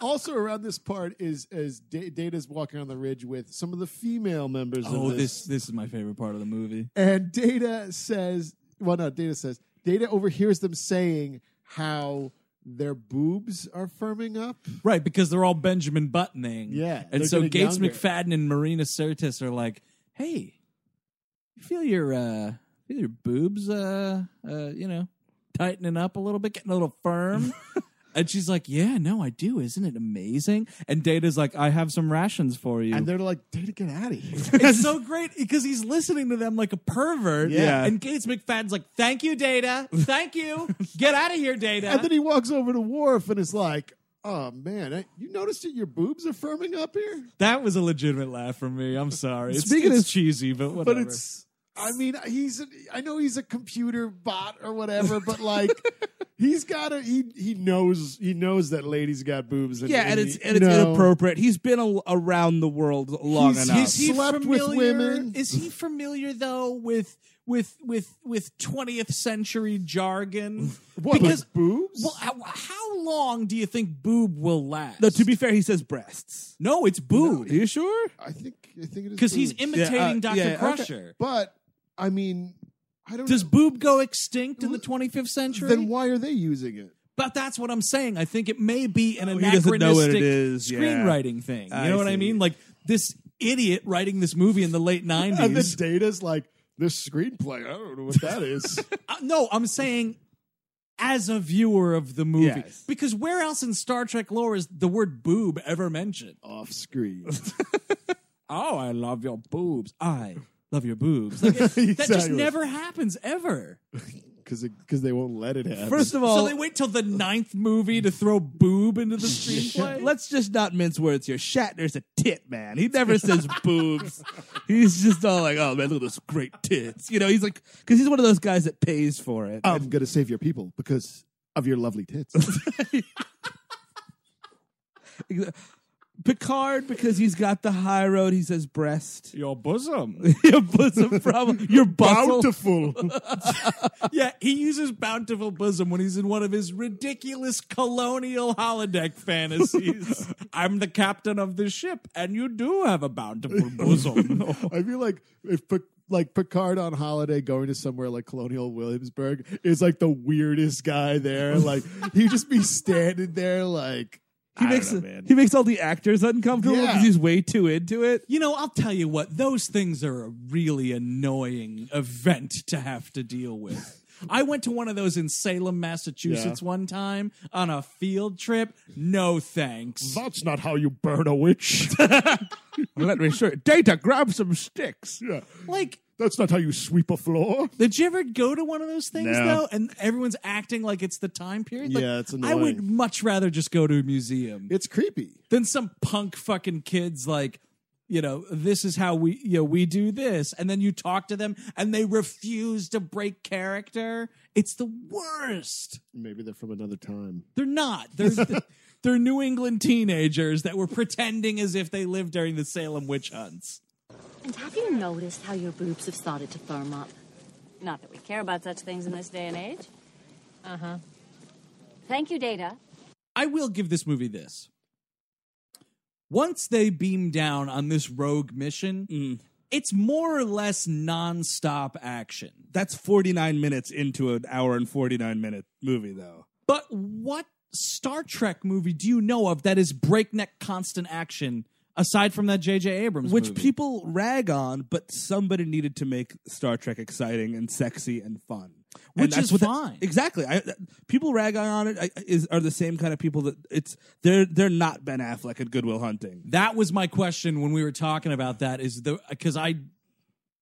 also around this part is as Da- Data's walking on the ridge with some of the female members of the Oh, of this this is my favorite part of the movie. And Data says, well, no, Data says, Data overhears them saying how their boobs are firming up. Right, because they're all Benjamin buttoning. Yeah, And they're so getting Gates younger. McFadden and Marina Sirtis are like, hey, you feel your uh feel your boobs uh uh, you know, tightening up a little bit, getting a little firm. and she's like, Yeah, no, I do. Isn't it amazing? And Data's like, I have some rations for you. And they're like, Data, get out of here. it's so great because he's listening to them like a pervert. Yeah. And Gates McFadden's like, Thank you, Data. Thank you. Get out of here, Data. and then he walks over to Worf and is like, oh, man, I, you noticed that your boobs are firming up here? that was a legitimate laugh from me. I'm sorry. It's, Speaking it's of- cheesy, but whatever. But it's, I mean, he's, a, I know he's a computer bot or whatever, but like, he's got a, he, he knows, he knows that ladies got boobs. And, Yeah, and it's he- and it's you know, inappropriate. He's been a, around the world long He's- enough. he's- slept with women. Is he familiar though with with with with 20th century jargon? What, because with boobs? well, how, how long do you think boob will last? no, to be fair, he says breasts. no, it's boob Are you sure? I think, I think it is because he's imitating Yeah, uh, Dr. yeah, okay. Crusher. But I mean, I don't. Does know. boob go extinct in the 25th century? Then why are they using it? But that's what I'm saying. I think it may be an Oh, anachronistic know what it is, yeah. screenwriting thing. You I know what I mean? Like this idiot writing this movie in the late 90s. And then Data's like, this screenplay. I don't know what that is. Uh, no, I'm saying as a viewer of the movie. Yes. Because where else in Star Trek lore is the word boob ever mentioned? Off screen. Oh, I love your boobs. I love your boobs. Like, it- That just Exactly. never happens ever. Because they won't let it happen. First of all, so they wait till the ninth movie to throw boob into the screenplay. Let's just not mince words here. Shatner's a tit man. He never says boobs. He's just all like, "Oh man, look at those great tits." You know, he's like, because he's one of those guys that pays for it. I'm um, going to save your people because of your lovely tits. Picard, because he's got the high road, he says breast. Your bosom. your bosom problem. Your bustle. Bountiful. yeah, he uses bountiful bosom when he's in one of his ridiculous colonial holodeck fantasies. I'm the captain of this ship, and you do have a bountiful bosom. I feel like if Pic- like Picard on holiday going to somewhere like Colonial Williamsburg is like the weirdest guy there. Like he'd just be standing there like He I makes know, man. he makes all the actors uncomfortable Yeah. because he's way too into it. You know, I'll tell you what, those things are a really annoying event to have to deal with. I went to one of those in Salem, Massachusetts one time on a field trip. No thanks. That's not how you burn a witch. Let me show you. Data, grab some sticks. yeah. Like, That's not how you sweep a floor. did you ever go to one of those things No. though? And everyone's acting like it's the time period? Like, Yeah, it's I would annoying. much rather just go to a museum It's creepy. than some punk fucking kids like you know this is how we you know we do this and then you talk to them and they refuse to break character it's the worst Maybe they're from another time. they're not they're they're new england teenagers that were pretending as if they lived during the salem witch hunts And have you noticed how your boobs have started to firm up? Not that we care about such things in this day and age. Uh huh. Thank you, Data. i will give this movie this once they beam down on this rogue mission it's more or less non-stop action That's 49 minutes into an hour and 49 minute movie, though. But what Star Trek movie do you know of that is breakneck constant action aside from that J.J. Abrams Which movie? people rag on, but somebody needed to make Star Trek exciting and sexy and fun. And Which that's is what that- fine. exactly. I, people rag on it. I, is are the same kind of people that it's they're they're not Ben Affleck at Good Will Hunting. that was my question when we were talking about that is the because I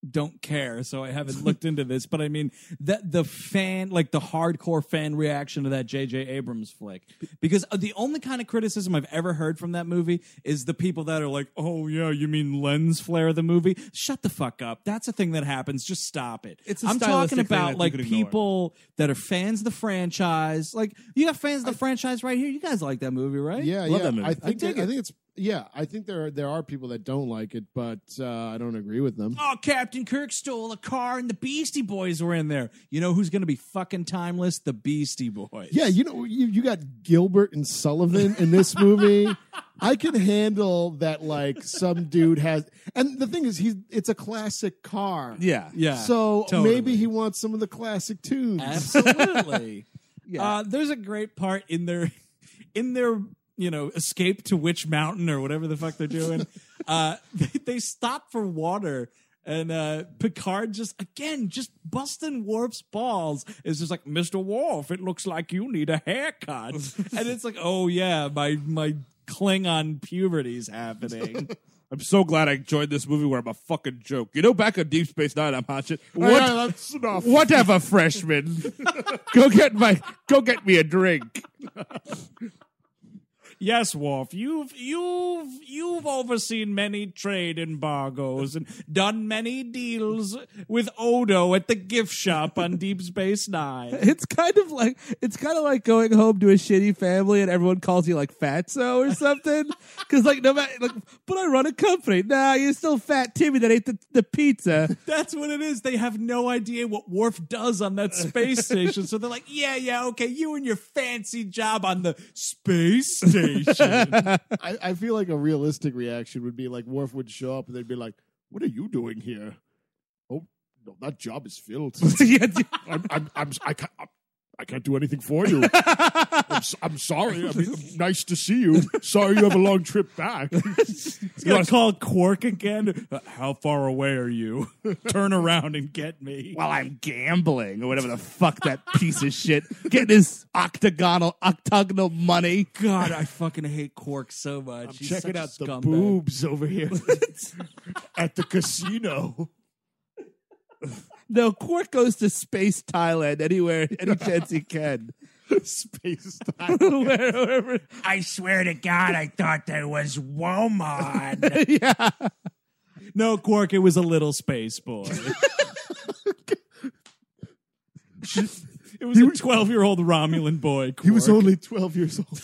don't care, so I haven't looked into this. But I mean, that the fan, like the hardcore fan reaction to that J.J. Abrams flick, because the only kind of criticism I've ever heard from that movie is the people that are like, "Oh yeah, you mean lens flare of the movie?" Shut the fuck up. That's a thing that happens. Just stop it. It's a I'm talking about like people that are fans of the franchise. Like you got fans of the franchise right here. You guys like that movie, right? Yeah, Love yeah. that movie. I think I it. think it's yeah. I think there are, there are people that don't like it, but uh, I don't agree with them. Oh, Captain Kirk stole a car and the Beastie Boys were in there. You know who's going to be fucking timeless? The Beastie Boys. Yeah, you know, you, you got Gilbert and Sullivan in this movie. I can handle that, like some dude has, and the thing is, he's it's a classic car. Yeah, Yeah. So totally. maybe he wants some of the classic tunes. Absolutely. Yeah. Uh, there's a great part in their in their you know escape to Witch Mountain or whatever the fuck they're doing. uh, they, they stop for water. And uh, Picard just again just busting Worf's balls is just like Mr. Worf. It looks like you need a haircut, and it's like, oh yeah, my my Klingon puberty's happening. I'm so glad I joined this movie where I'm a fucking joke. You know, back on Deep Space Nine, I'm hot shit. What? Yeah, that's enough. Whatever, freshman. go get my, go get me a drink. Yes, Worf, you've you've you've overseen many trade embargoes and done many deals with Odo at the gift shop on Deep Space Nine. It's kind of like it's kind of like going home to a shitty family and everyone calls you like Fatso or something. Because like no matter, like, but I run a company. Nah, you're still Fat Timmy that ate the, the pizza. That's what it is. They have no idea what Worf does on that space station, so they're like, "Yeah, yeah, okay, you and your fancy job on the space station." I, I feel like a realistic reaction would be like Worf would show up and they'd be like, "What are you doing here?" Oh, no, that job is filled. Yeah, I'm, I'm, I'm, I can't, I'm, I can't do anything for you. I'm, s- I'm sorry. I mean, nice to see you. Sorry you have a long trip back. He's gonna call Quark again. Uh, How far away are you? Turn around and get me. While I'm gambling or whatever the fuck that piece of shit getting his octagonal octagonal money. God, I fucking hate Quark so much. I'm He's checking such a out the boobs over here at the casino. No, Quark goes to space Thailand anywhere, any chance he can. Space Where- wherever. I swear to God, I thought that was Woman. yeah. No, Quark, it was a little space boy. it was a 12 year old Romulan boy. He was only 12 years old.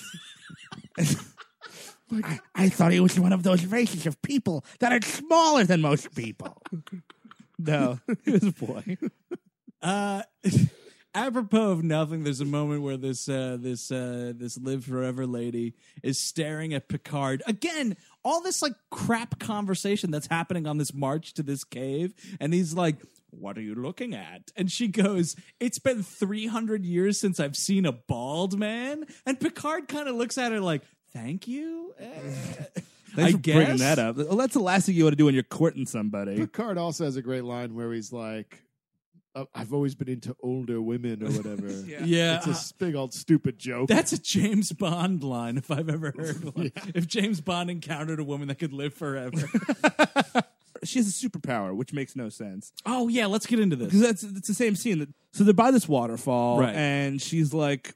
I, I thought he was one of those races of people that are smaller than most people. No, he was a boy. Uh, apropos of nothing, there's a moment where this uh, this uh, this live forever lady is staring at Picard again. All this like crap conversation that's happening on this march to this cave, and he's like. What are you looking at? And she goes, It's been 300 years since I've seen a bald man. And Picard kind of looks at her like, Thank you? Thanks I for bringing that up. Well, that's the last thing you want to do when you're courting somebody. Picard also has a great line where he's like, "Uh, I've always been into older women or whatever. Yeah. It's a big old stupid joke. That's a James Bond line if I've ever heard one. If James Bond encountered a woman that could live forever. She has a superpower, which makes no sense. oh yeah, let's get into this. Because that's it's the same scene. That, so they're by this waterfall, Right. and she's like,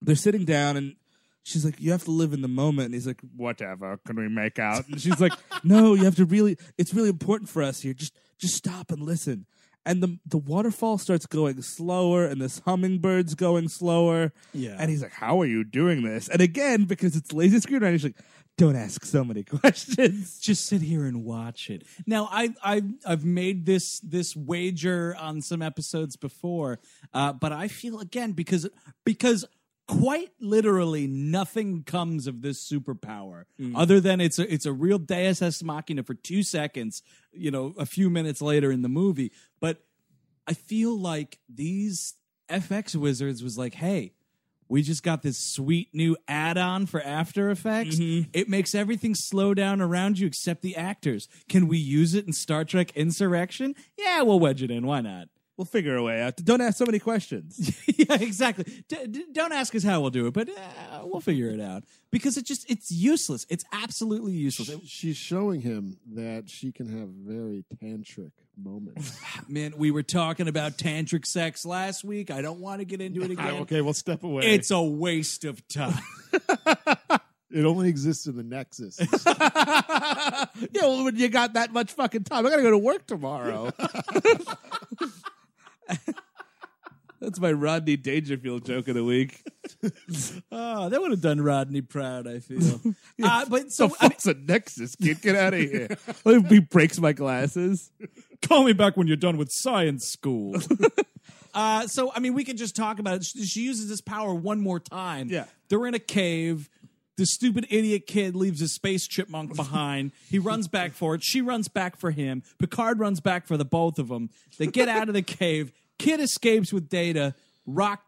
they're sitting down, and she's like, "You have to live in the moment." And he's like, "Whatever, can we make out?" And she's like, "No, you have to really. It's really important for us here. Just, just stop and listen." And the the waterfall starts going slower, and this hummingbird's going slower. Yeah. And he's like, "How are you doing this?" And again, because it's lazy screenwriting, he's like, "Don't ask so many questions." Just sit here and watch it. Now, I, I, I've made this this wager on some episodes before, uh, but I feel again because because quite literally nothing comes of this superpower mm-hmm. other than it's a it's a real Deus ex machina for two seconds. You know, a few minutes later in the movie, but I feel like these FX wizards was like, hey. We just got this sweet new add-on for After Effects. Mm-hmm. It makes everything slow down around you except the actors. Can we use it in Star Trek Insurrection? Yeah, we'll wedge it in. Why not? We'll figure a way out. Don't ask so many questions. yeah, exactly. D- d- don't ask us how we'll do it, but uh, we'll figure it out because it just it's useless. It's absolutely useless. It- She's showing him that she can have very tantric moments. man, we were talking about tantric sex last week. I don't want to get into it again. okay, well, step away. It's a waste of time. it only exists in the Nexus. yeah, well, when you got that much fucking time, I gotta go to work tomorrow. That's my Rodney Dangerfield joke of the week. oh, that would have done Rodney proud. I feel. uh, but So so I fuck's a Nexus, kid? Get out of here. He breaks my glasses? call me back when you're done with science school. uh, so, I mean, we could just talk about it. She, she uses this power one more time. Yeah. They're in a cave. The stupid idiot kid leaves his space chipmunk behind. He runs back for it. She runs back for him. Picard runs back for the both of them. They get out of the cave. Kid escapes with Data. Rock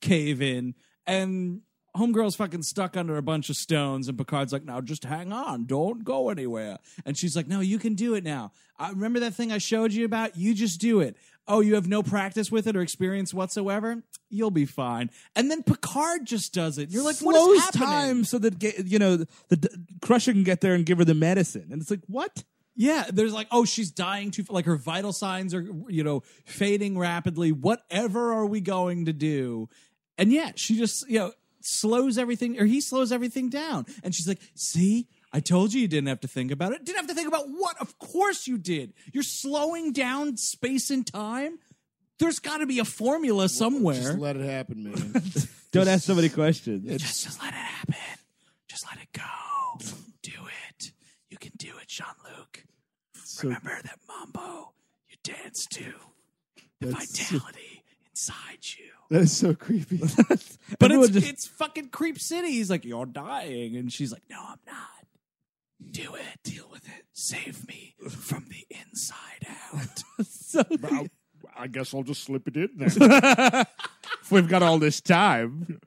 cave in. And Homegirl's fucking stuck under a bunch of stones, and Picard's like, "Now just hang on, don't go anywhere." And she's like, "No, you can do it now. I remember that thing I showed you about. You just do it. Oh, you have no practice with it or experience whatsoever. You'll be fine." And then Picard just does it. You're like, "What Slows is happening?" time so that you know the, the Crusher can get there and give her the medicine, and it's like what? Yeah, there's like, oh, she's dying too. Like her vital signs are, you know, fading rapidly. Whatever are we going to do? And yeah, she just, you know, slows everything, or he slows everything down. And she's like, see, I told you you didn't have to think about it. Didn't have to think about what? Of course you did. You're slowing down space and time. There's got to be a formula somewhere. Just let it happen, man. Don't ask so many questions. just, just let it happen. Just let it go. do it. You can do it, Jean Luc. So- Remember that mambo you dance to. The That's- vitality inside you. That is so creepy. But Everyone it's, just- it's fucking Creep City. He's like, You're dying. And she's like, No, I'm not. Do it. Deal with it. Save me from the inside out. so I'll, I guess I'll just slip it in then. if we've got all this time,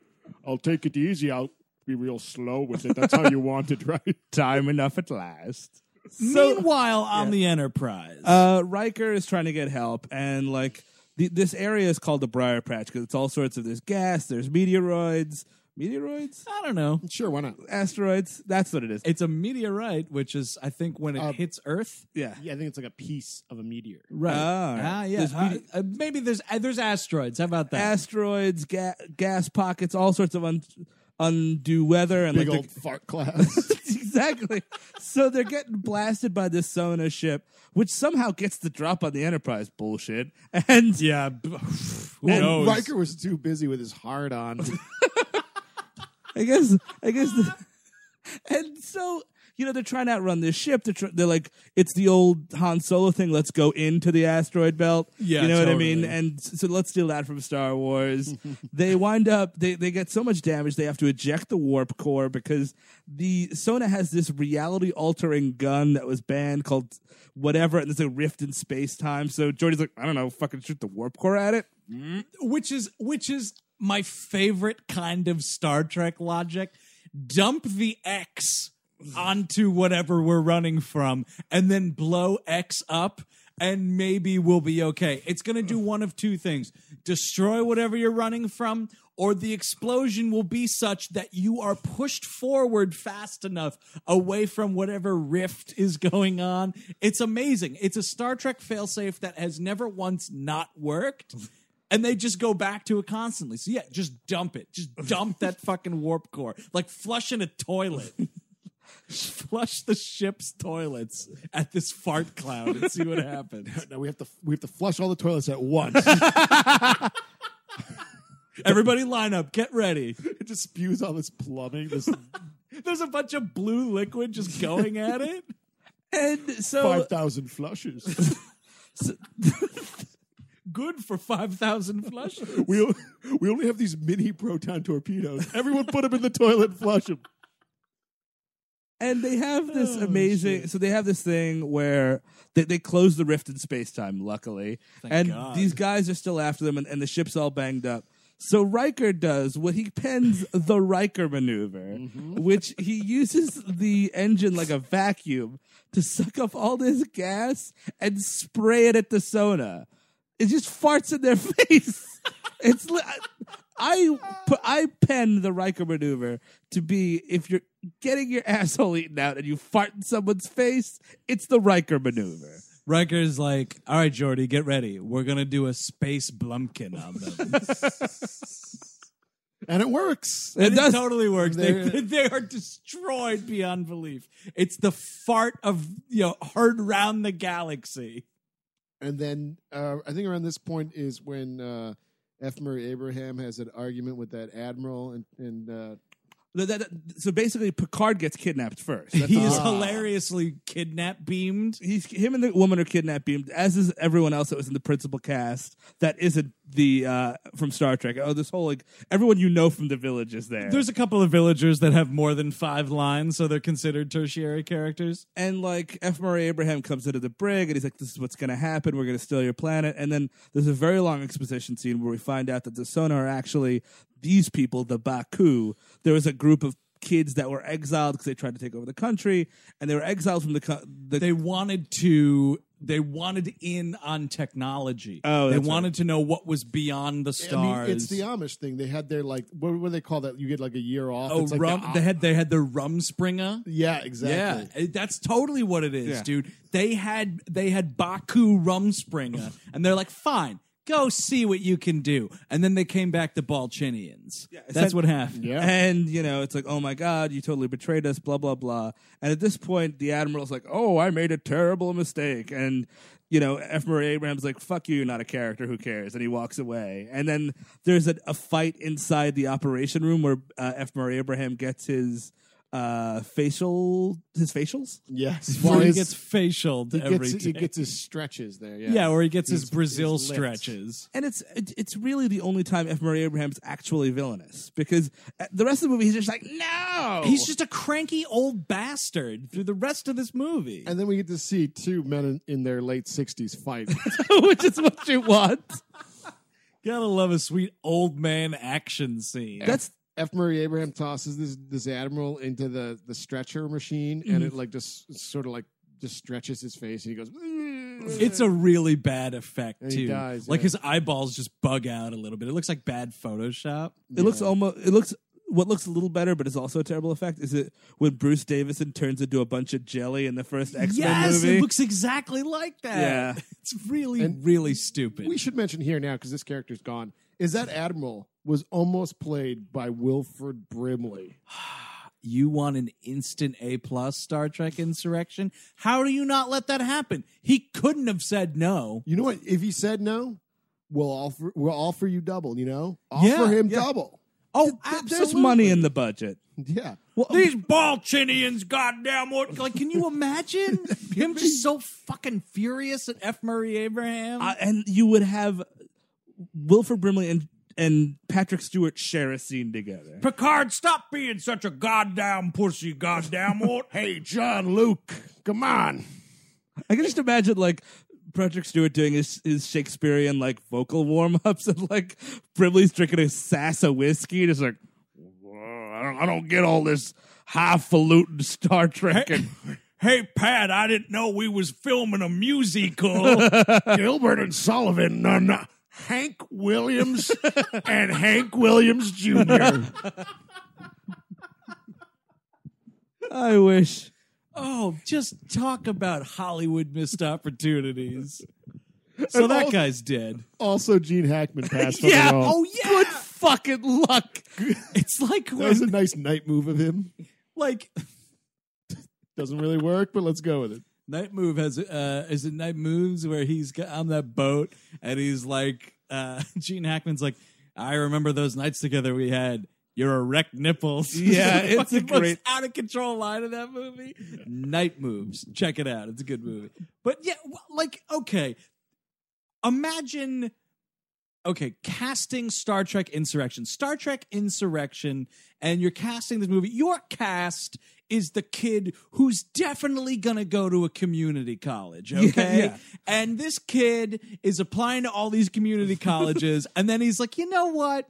I'll take it easy. I'll be real slow with it. That's how you want it, right? Time enough at last. Meanwhile, on the Enterprise, Uh, Riker is trying to get help, and like the, this area is called the Briar Patch because it's all sorts of there's gas, there's meteoroids, meteoroids, I don't know. Sure, why not? asteroids. That's what it is. It's a meteorite, which is, I think, when it Uh, hits Earth. yeah. Yeah, I think it's like a piece of a meteor. Right. Ah, Ah, yeah. There's Uh, mete- uh, maybe there's uh, there's asteroids. How about that? asteroids, ga- gas pockets, all sorts of un- undue weather, and Big like old they're- fart clouds. exactly. So they're getting blasted by this Son'a ship, which somehow gets the drop on the Enterprise bullshit, and yeah. Who and knows? Riker was too busy with his hard on. I guess I guess the, and so you know they're trying to outrun this ship. They're tr- they're like it's the old Han Solo thing. Let's go into the asteroid belt. Yeah, you know what I mean. And so let's steal that from Star Wars. they wind up they they get so much damage they have to eject the warp core because the Son'a has this reality altering gun that was banned called whatever, and there's a rift in space time. So Geordi's like, I don't know, fucking shoot the warp core at it. Mm-hmm. which is which is my favorite kind of Star Trek logic. Dump the X onto whatever we're running from and then blow X up and maybe we'll be okay. It's going to do one of two things. Destroy whatever you're running from or the explosion will be such that you are pushed forward fast enough away from whatever rift is going on. It's amazing. It's a Star Trek failsafe that has never once not worked. And they just go back to it constantly. So yeah, just dump it. Just dump that fucking warp core. Like flushing a toilet. Flush the ship's toilets at this fart cloud and see what happens. no, we have to we have to flush all the toilets at once. Everybody line up, get ready. it just spews all this plumbing. This There's a bunch of blue liquid just going at it. And so five thousand flushes. Good for 5,000 flushes. we o- we only have these mini proton torpedoes. Everyone put them in the toilet and flush them. And they have this Oh, amazing so they have this thing where they, they close the rift in space-time luckily and God. these guys are still after them and, and the ship's all banged up so Riker does what he pens the Riker maneuver, mm-hmm. which he uses the engine like a vacuum to suck up all this gas and spray it at the Son'a. It just farts in their face. It's li- I pu- I pen the Riker maneuver to be if you're getting your asshole eaten out and you fart in someone's face, it's the Riker maneuver. Riker's like, all right, Geordi, get ready. We're going to do a space blumpkin on them. And it works. And it, does. totally works. They, They're- they are destroyed beyond belief. It's the fart of, you know, heard round the galaxy. And then uh, I think around this point is when uh, F. Murray Abraham has an argument with that admiral, and and uh, so basically, Picard gets kidnapped first. That's He the- is hilariously kidnap beamed. He's him and the woman are kidnapped, beamed, as is everyone else that was in the principal cast. That isn't the uh, from Star Trek. Oh, this whole like everyone you know from the village is there. There's a couple of villagers that have more than five lines, so they're considered tertiary characters. and like F. Murray Abraham comes into the brig and he's like, "This is what's going to happen. We're going to steal your planet." And then there's a very long exposition scene where we find out that the Son'a are actually these people, the Ba'ku. There was a group of kids that were exiled because they tried to take over the country, and they were exiled from the. Co- the They wanted to. They wanted in on technology. Oh, they that's wanted to know what was beyond the I stars. mean, it's the Amish thing. They had their like what, what do they call that? You get like a year off. oh, It's like rum. the- they had they had the Rumspringa. yeah, exactly. Yeah, that's totally what it is, Yeah. dude. They had they had Ba'ku Rumspringa, and they're like, fine, go see what you can do. And then they came back to Balchinians. that's what happened. Yeah. And you know, it's like, oh my god, you totally betrayed us, blah blah blah. And at this point, the admiral's like, oh, I made a terrible mistake, and you know, F. Murray Abraham's like, fuck you, you're not a character, who cares? And he walks away. And then there's a, a fight inside the operation room where uh, F. Murray Abraham gets his uh, facial his facials. Yes, Where Well, he his- gets facialed he every gets, he day. gets his stretches there. Yeah, Yeah, where he gets his, His- Brazil his lifts. stretches. And it's it, it's really the only time F. Murray Abraham's actually villainous because uh, the rest of the movie he's just like no. He's just a cranky old bastard through the rest of this movie. And then we get to see two men in, in their late sixties fight. which is what you want. Gotta love a sweet old man action scene. That's F. Murray Abraham tosses this this admiral into the the stretcher machine, and it mm-hmm. like just sort of like just stretches his face, and he goes. It's a really bad effect And he too. dies, like yeah. his eyeballs just bug out a little bit. It looks like bad Photoshop. It looks almost. It looks. What looks a little better, but it's also a terrible effect, is it when Bruce Davison turns into a bunch of jelly in the first X Men Yes, movie? it looks exactly like that. Yeah. it's really, really stupid. We should mention here now because this character's gone. Is that admiral was almost played by Wilford Brimley? you want an instant A plus Star Trek Insurrection? How do you not let that happen? He couldn't have said no. You know what? If he said no, we'll offer we'll offer you double. You know, offer Yeah, him yeah. double. Oh, Th- absolutely. There's money in the budget. Yeah. Well, These Balchinians, goddamn what? Like, can you imagine him just so fucking furious at F. Murray Abraham? uh, and you would have Wilford Brimley and and Patrick Stewart share a scene together. Picard, stop being such a goddamn pussy, goddamn what? Hey, John Luke, come on. I can just imagine like Patrick Stewart doing his, his Shakespearean like vocal warm ups and like Brimley's drinking a sass of whiskey and it's like I don't I don't get all this highfalutin Star Trek and Hey, Pat, I didn't know we was filming a musical. Gilbert and Sullivan, no, no. Hank Williams and Hank Williams Jr. I wish oh, just talk about Hollywood missed opportunities. So And that al- guy's dead. Also, Gene Hackman passed Yeah, on the Oh yeah, good fucking luck. it's like That was a when, nice night move of him. like Doesn't really work, but let's go with it. Night Move has uh is it Night Moves where he's got on that boat and he's like uh Gene Hackman's like I remember those nights together we had your erect nipples. Yeah, it's a most great- out of control line of that movie. Night Moves. Check it out. It's a good movie. But yeah, like okay. Imagine okay, casting Star Trek Insurrection. Star Trek Insurrection, and you're casting this movie. Your cast is the kid who's definitely going to go to a community college, okay? yeah. And this kid is applying to all these community colleges, and then he's like, you know what?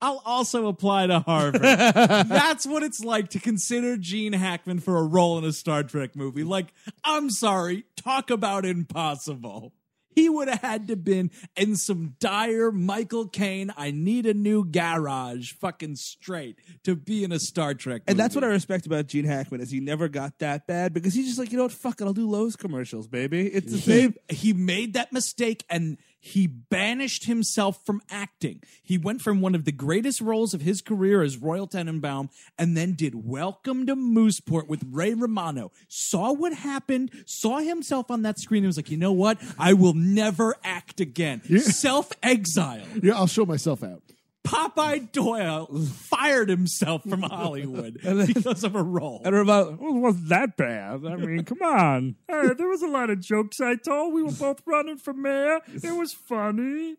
I'll also apply to Harvard. That's what it's like to consider Gene Hackman for a role in a Star Trek movie. Like, I'm sorry, talk about impossible. He would have had to been in some dire Michael Caine, I need a new garage, fucking straight to be in a Star Trek. And that's what I respect about Gene Hackman is he never got that bad because he's just like, you know what, fuck it, I'll do Lowe's commercials, baby. It's the same. he made that mistake and he banished himself from acting. He went from one of the greatest roles of his career as Royal Tenenbaum and then did Welcome to Mooseport with Ray Romano. Saw what happened, saw himself on that screen and was like, you know what? I will never act again. Self exile. Yeah, I'll show myself out. Popeye Doyle fired himself from Hollywood because of a role. And about it wasn't that bad. I mean, come on. Hey, there was a lot of jokes I told. We were both running for mayor. It was funny.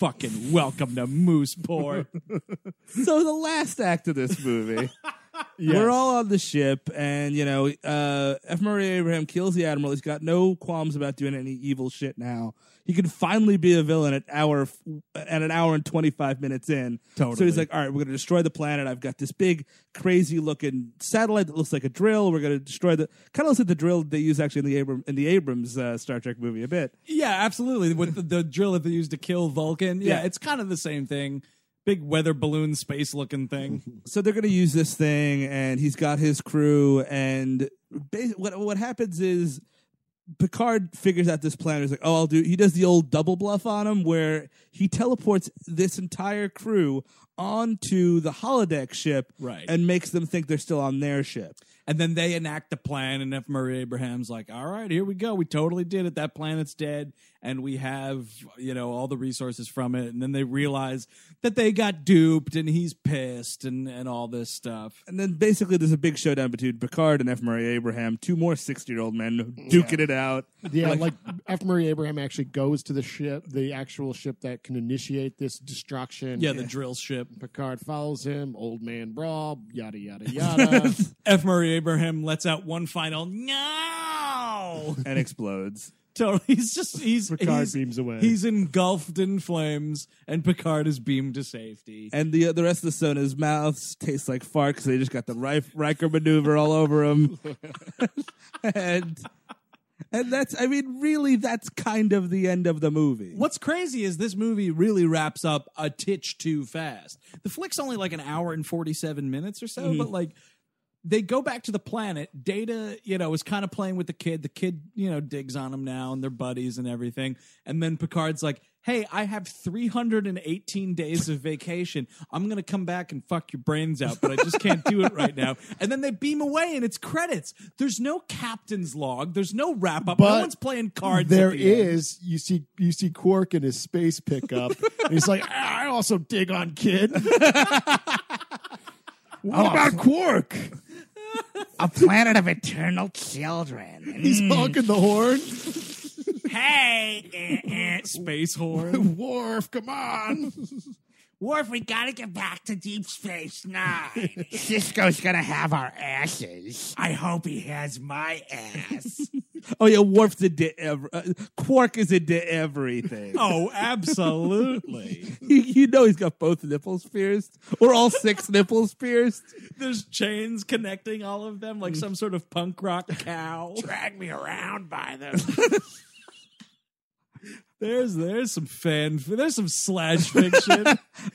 Fucking welcome to Mooseport. So the last act of this movie, we're all on the ship, and you know, uh, F. Murray Abraham kills the admiral. He's got no qualms about doing any evil shit now. He can finally be a villain at hour at an hour and twenty five minutes in. Totally. So he's like, "All right, we're going to destroy the planet. I've got this big, crazy looking satellite that looks like a drill. We're going to destroy the kind of looks like the drill they use actually in the Abram in the Abrams uh, Star Trek movie a bit. Yeah, absolutely. With the, the drill that they used to kill Vulcan. Yeah, Yeah. it's kind of the same thing. Big weather balloon space looking thing. so they're going to use this thing, and he's got his crew. And bas- what what happens is Picard figures out this plan. He's like, "Oh, I'll do." He does the old double bluff on him, where he teleports this entire crew onto the holodeck ship, Right. and makes them think they're still on their ship. And then they enact the plan, and F. Murray Abraham's like, "All right, here we go. We totally did it. That planet's dead, and we have you know all the resources from it." And then they realize that they got duped, and he's pissed, and and all this stuff. And then basically there's a big showdown between Picard and F. Murray Abraham, two more 60 year old men duking it out. Yeah, like, F. Murray Abraham actually goes to the ship, the actual ship that can initiate this destruction. Yeah, the drill ship. Picard follows him, old man brawl, yada yada yada. F. Murray Abraham lets out one final no and explodes. Totally, he's just he's Picard he's, beams away. He's engulfed in flames, and Picard is beamed to safety. And the the rest of the Son'a's mouths taste like fart because they just got the Ri- Riker maneuver all over them. and and that's I mean really that's kind of the end of the movie. What's crazy is this movie really wraps up a titch too fast. The flick's only like an hour and 47 minutes or so, Mhm. but like they go back to the planet. Data, you know, is kind of playing with the kid. The kid, you know, digs on him now and they're buddies and everything. And then Picard's like, hey, I have 318 days of vacation. I'm going to come back and fuck your brains out, but I just can't do it right now. And then they beam away and it's credits. There's no captain's log. There's no wrap up. No one's playing cards. There the end. you see you see Quark in his space pickup. and he's like, "Ah, I also dig on kid. what about Quark? A planet of eternal children. He's honking the horn. Hey, eh, eh, Space horn. Worf, come on. Worf, we gotta get back to Deep Space Nine. Sisko's gonna have our asses. I hope he has my ass. Oh yeah, Worf's into ev- uh, Quark is into everything. Oh, absolutely. you, you know he's got both nipples pierced, or all six nipples pierced. There's chains connecting all of them like some sort of punk rock cow. Drag me around by them. There's there's some fan there's some slash fiction.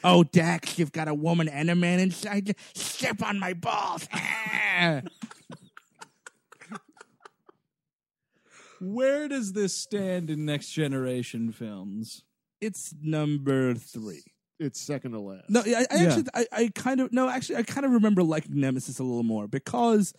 oh, Dax, you've got a woman and a man inside you. Step on my balls. Ah. Where does this stand in next generation films? It's number three. It's second to last. No, I, I Yeah. actually, I, I kind of no, actually, I kind of remember liking Nemesis a little more because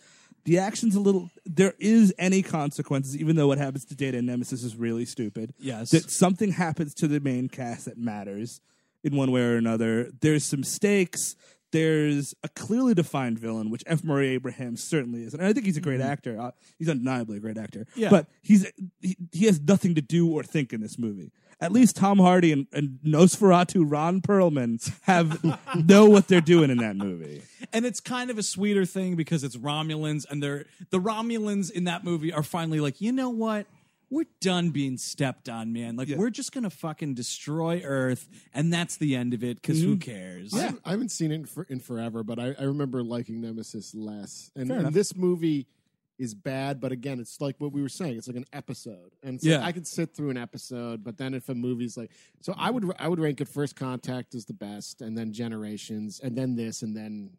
the action's a little. There is any consequences, even though what happens to Data and Nemesis is really stupid. Yes. that something happens to the main cast that matters in one way or another. There's some stakes. There's a clearly defined villain, which F. Murray Abraham certainly is, and I think he's a great actor. Uh, he's undeniably a great actor. Yeah. but he's he, he has nothing to do or think in this movie. At least Tom Hardy and, and Nosferatu Ron Perlman have know what they're doing in that movie. And it's kind of a sweeter thing because it's Romulans and they're the Romulans in that movie are finally like, you know what? We're done being stepped on, man. Like we're just gonna fucking destroy Earth, and that's the end of it. Because who mm-hmm. cares? I, I haven't seen it in, for, in forever, but I, I remember liking Nemesis less. And, and this movie is bad, but again, it's like what we were saying. It's like an episode, and so Yeah. I could sit through an episode. But then if a movie's like, so I mm-hmm. would I would rank it First Contact as the best, and then Generations, and then this, and then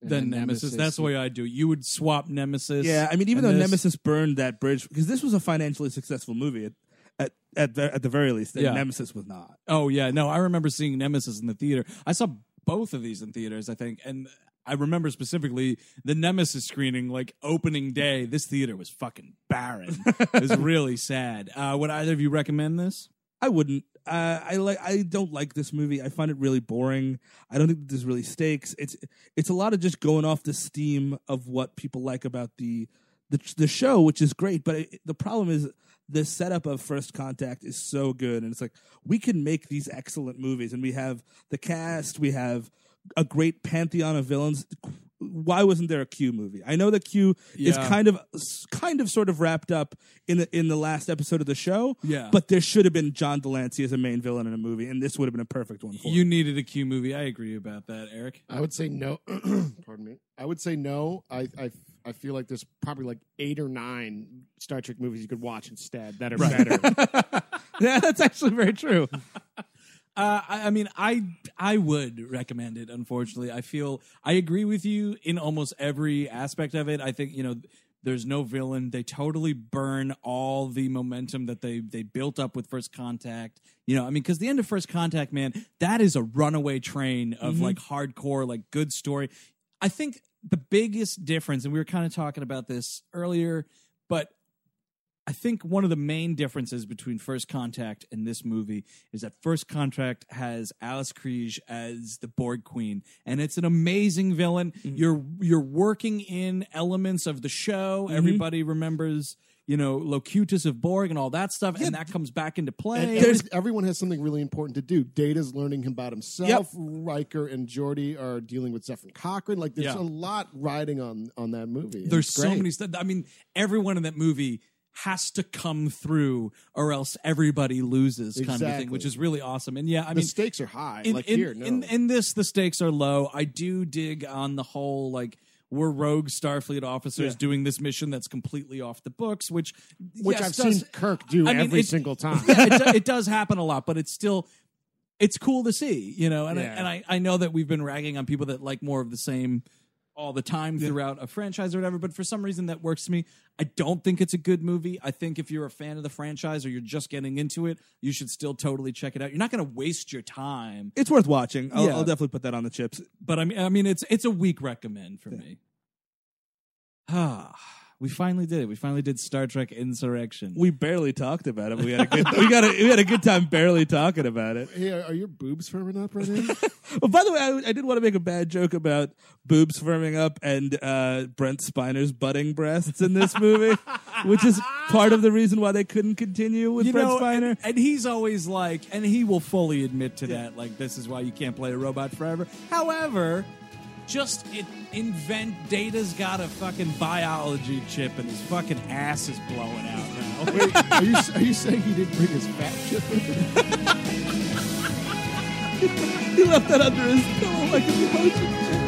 and Then Nemesis. That's the way I do. it. You would swap Nemesis. Yeah, I mean, even and though this. Nemesis burned that bridge because this was a financially successful movie at at at the, at the very least, and Yeah. Nemesis was not. Oh yeah, no, I remember seeing Nemesis in the theater. I saw both of these in theaters, I think, and I remember specifically the Nemesis screening, like opening day. This theater was fucking barren. it was really sad. Uh, would either of you recommend this? I wouldn't. I like. I don't like this movie. I find it really boring. I don't think that there's really stakes. It's it's a lot of just going off the steam of what people like about the the the show, which is great. But it, the problem is the setup of First Contact is so good, and it's like we can make these excellent movies, and we have the cast, we have a great pantheon of villains. Why wasn't there a Q movie? I know that Q is kind of kind of sort of wrapped up in the in the last episode of the show. Yeah. But there should have been John de Lancie as a main villain in a movie, and this would have been a perfect one for You it. needed a Q movie. I agree about that, Eric. I would say no. pardon me. I would say no. I, I I feel like there's probably like eight or nine Star Trek movies you could watch instead that are better. yeah, that's actually very true. Uh, I, I mean, I I would recommend it. Unfortunately, I feel I agree with you in almost every aspect of it. I think you know there's no villain. They totally burn all the momentum that they they built up with First Contact. You know, I mean, because the end of First Contact, man, that is a runaway train of Mhm. like hardcore, like good story. I think the biggest difference, and we were kind of talking about this earlier, but I think one of the main differences between First Contact and this movie is that First Contact has Alice Krige as the Borg Queen, and it's an amazing villain. Mm-hmm. You're you're working in elements of the show. Mm-hmm. Everybody remembers, you know, Locutus of Borg and all that stuff, and that comes back into play. Every, everyone has something really important to do. Data's learning about himself. Riker and Geordi are dealing with Zephyr Cochrane. Like there's Yeah. a lot riding on on that movie. There's so many stuff. I mean, everyone in that movie has to come through, or else everybody loses, kind of thing, Exactly. which is really awesome. And yeah, I The mean, stakes are high. In, Like in, here, no. in, in this, the stakes are low. I do dig on the whole like. We're rogue Starfleet officers Yeah. doing this mission that's completely off the books, which Which yes, I've does- seen Kirk do I mean, every it- single time. Yeah, it, do- it does happen a lot, but it's still it's cool to see, you know. And I, and I, I know that we've been ragging on people that like more of the same all the time throughout a franchise or whatever, but for some reason that works to me. I don't think it's a good movie. I think if you're a fan of the franchise or you're just getting into it, you should still totally check it out. You're not going to waste your time. It's worth watching. I'll, Yeah. I'll definitely put that on the chips. But I mean, I mean, it's it's a weak recommend for me. Ah, we finally did it. We finally did Star Trek Insurrection. We barely talked about it. We had a good we got a, we had a good time barely talking about it. Hey, are your boobs firming up right now? Well, by the way, I, I did want to make a bad joke about boobs firming up and uh, Brent Spiner's budding breasts in this movie, which is part of the reason why they couldn't continue with you Brent know, Spiner. and, and he's always like, and he will fully admit to that. Like, this is why you can't play a robot forever. However, just it, invent. Data's got a fucking biology chip, and his fucking ass is blowing out now. Wait, are you are you saying he didn't bring his fat chip with him? he left that under his pillow like a emotion chip.